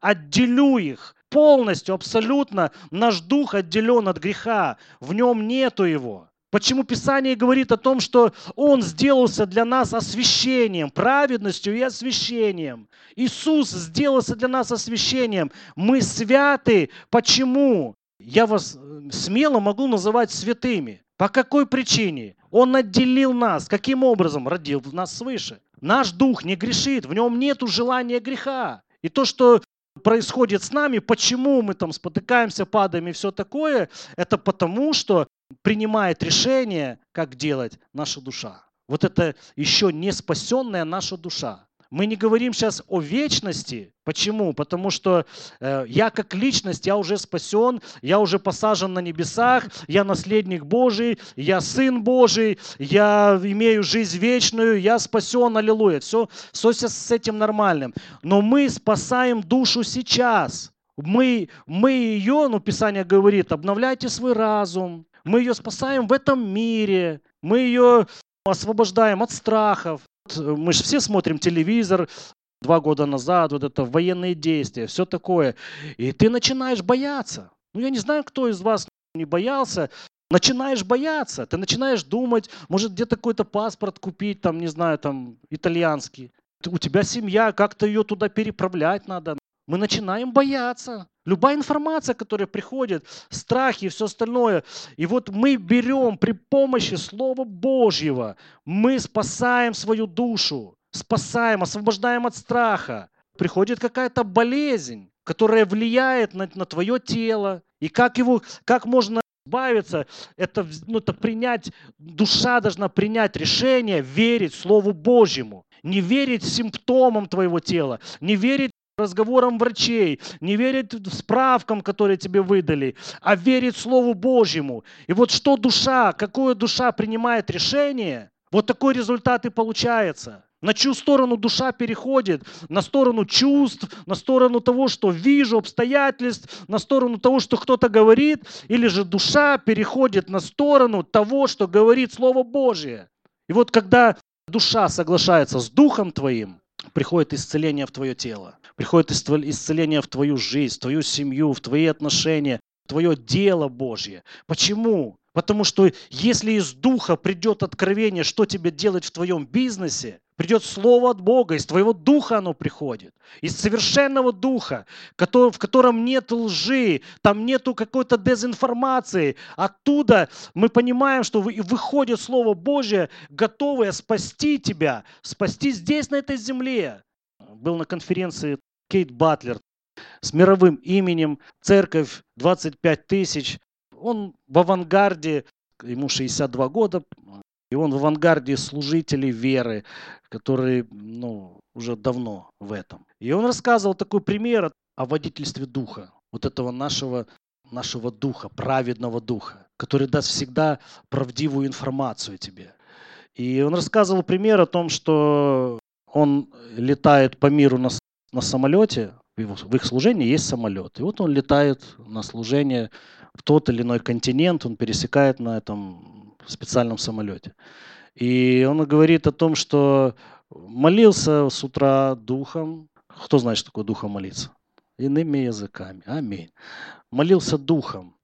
[SPEAKER 1] отделю их полностью, абсолютно. Наш дух отделен от греха, в нем нету его. Почему Писание говорит о том, что Он сделался для нас освящением, праведностью и освящением. Иисус сделался для нас освящением. Мы святы. Почему? Я вас э, смело могу называть святыми. По какой причине? Он отделил нас. Каким образом? Родил нас свыше. Наш дух не грешит, в нем нет желания греха. И то, что происходит с нами, почему мы там спотыкаемся, падаем и все такое, это потому, что принимает решение, как делать наша душа. Вот это еще не спасенная наша душа. Мы не говорим сейчас о вечности. Почему? Потому что э, я как личность, я уже спасен, я уже посажен на небесах, я наследник Божий, я сын Божий, я имею жизнь вечную, я спасен, аллилуйя. Все, все с этим нормальным. Но мы спасаем душу сейчас. Мы, мы ее, ну, Писание говорит, обновляйте свой разум, мы ее спасаем в этом мире. Мы ее освобождаем от страхов. Мы же все смотрим телевизор, два года назад, вот это военные действия, все такое. И ты начинаешь бояться. Ну, я не знаю, кто из вас не боялся. Начинаешь бояться, ты начинаешь думать, может где-то какой-то паспорт купить, там, не знаю, там, итальянский. У тебя семья, как-то ее туда переправлять надо мы начинаем бояться. Любая информация, которая приходит, страхи и все остальное. И вот мы берем при помощи Слова Божьего, мы спасаем свою душу, спасаем, освобождаем от страха. Приходит какая-то болезнь, которая влияет на, на твое тело. И как, его, как можно
[SPEAKER 2] избавиться, это, ну, это принять, душа должна принять решение верить Слову Божьему. Не верить симптомам твоего тела, не верить разговорам врачей, не верить справкам, которые тебе выдали, а верить Слову Божьему. И вот что душа, какое душа принимает решение, вот такой результат и получается. На чью сторону душа переходит? На сторону чувств, на сторону того, что вижу, обстоятельств, на сторону того, что кто-то говорит, или же душа переходит на сторону того, что говорит Слово Божье. И вот когда душа соглашается с Духом Твоим, приходит исцеление в твое тело, приходит исцеление в твою жизнь, в твою семью, в твои отношения, в твое дело Божье. Почему? Потому что если из духа придет откровение, что тебе делать в твоем бизнесе, придет слово от Бога, из твоего духа оно приходит, из совершенного духа, в котором нет лжи, там нету какой-то дезинформации. Оттуда мы понимаем, что выходит Слово Божье, готовое спасти тебя, спасти здесь, на этой земле. Был на конференции Кейт Батлер с мировым именем, церковь 25 тысяч, он в авангарде, ему 62 года, и он в авангарде служителей веры, которые ну, уже давно в этом. И он рассказывал такой пример о водительстве духа, вот этого нашего, нашего духа, праведного духа, который даст всегда правдивую информацию тебе. И он рассказывал пример о том, что он летает по миру на, на самолете, в, их служении есть самолет. И вот он летает на служение в тот или иной континент, он пересекает на этом специальном самолете. И он говорит о том, что молился с утра духом. Кто знает, что такое духом молиться? Иными языками. Аминь. Молился духом.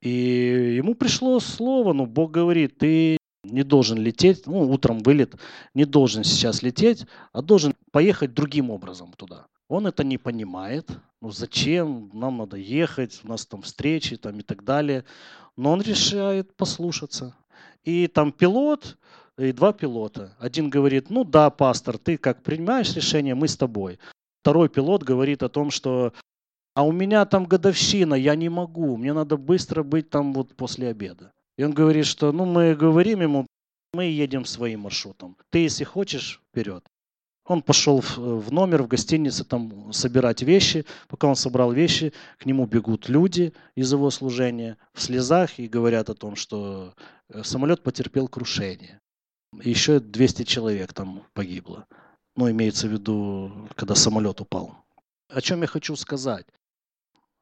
[SPEAKER 2] И ему пришло слово, ну, Бог говорит, ты не должен лететь, ну, утром вылет, не должен сейчас лететь, а должен поехать другим образом туда. Он это не понимает. Ну зачем? Нам надо ехать, у нас там встречи там, и так далее. Но он решает послушаться. И там пилот и два пилота. Один говорит, ну да, пастор, ты как принимаешь решение, мы с тобой. Второй пилот говорит о том, что а у меня там годовщина, я не могу, мне надо быстро быть там вот после обеда. И он говорит, что ну мы говорим ему, мы едем своим маршрутом. Ты, если хочешь, вперед. Он пошел в номер, в гостинице, там собирать вещи. Пока он собрал вещи, к нему бегут люди из его служения в слезах и говорят о том, что э, самолет потерпел крушение. Еще 200 человек там погибло. Ну, имеется в виду, когда самолет упал. О чем я хочу сказать?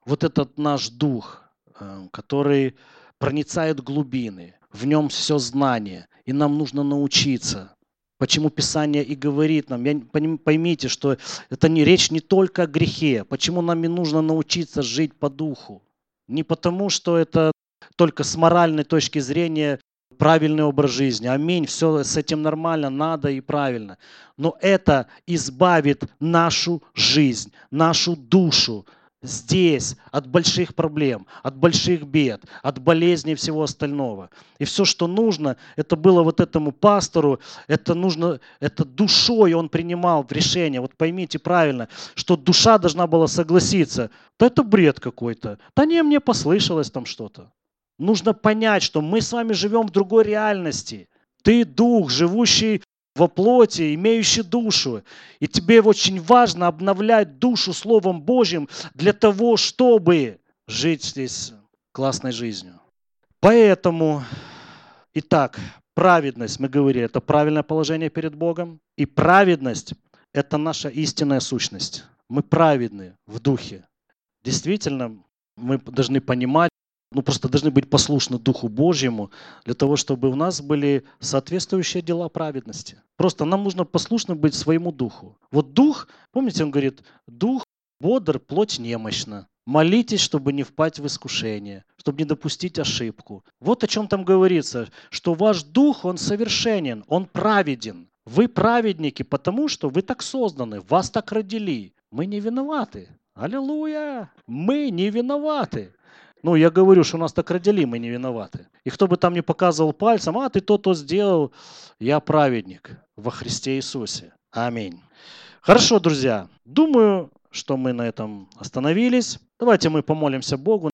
[SPEAKER 2] Вот этот наш дух, э, который проницает глубины, в нем все знание, и нам нужно научиться Почему Писание и говорит нам, поймите, что это не речь не только о грехе, почему нам и нужно научиться жить по духу. Не потому, что это только с моральной точки зрения правильный образ жизни. Аминь, все с этим нормально, надо и правильно. Но это избавит нашу жизнь, нашу душу здесь от больших проблем, от больших бед, от болезней и всего остального. И все, что нужно, это было вот этому пастору, это нужно, это душой он принимал решение. Вот поймите правильно, что душа должна была согласиться. Да это бред какой-то. Да не, мне послышалось там что-то. Нужно понять, что мы с вами живем в другой реальности. Ты дух, живущий во плоти, имеющий душу. И тебе очень важно обновлять душу Словом Божьим для того, чтобы жить здесь классной жизнью. Поэтому, итак, праведность, мы говорили, это правильное положение перед Богом. И праведность – это наша истинная сущность. Мы праведны в духе. Действительно, мы должны понимать, ну, просто должны быть послушны Духу Божьему для того, чтобы у нас были соответствующие дела праведности. Просто нам нужно послушно быть своему Духу. Вот Дух, помните, он говорит, Дух бодр, плоть немощна. Молитесь, чтобы не впасть в искушение, чтобы не допустить ошибку. Вот о чем там говорится, что ваш дух, он совершенен, он праведен. Вы праведники, потому что вы так созданы, вас так родили. Мы не виноваты. Аллилуйя! Мы не виноваты. Ну, я говорю, что нас так родили, мы не виноваты. И кто бы там ни показывал пальцем, а ты то-то сделал, я праведник во Христе Иисусе. Аминь. Хорошо, друзья. Думаю, что мы на этом остановились. Давайте мы помолимся Богу.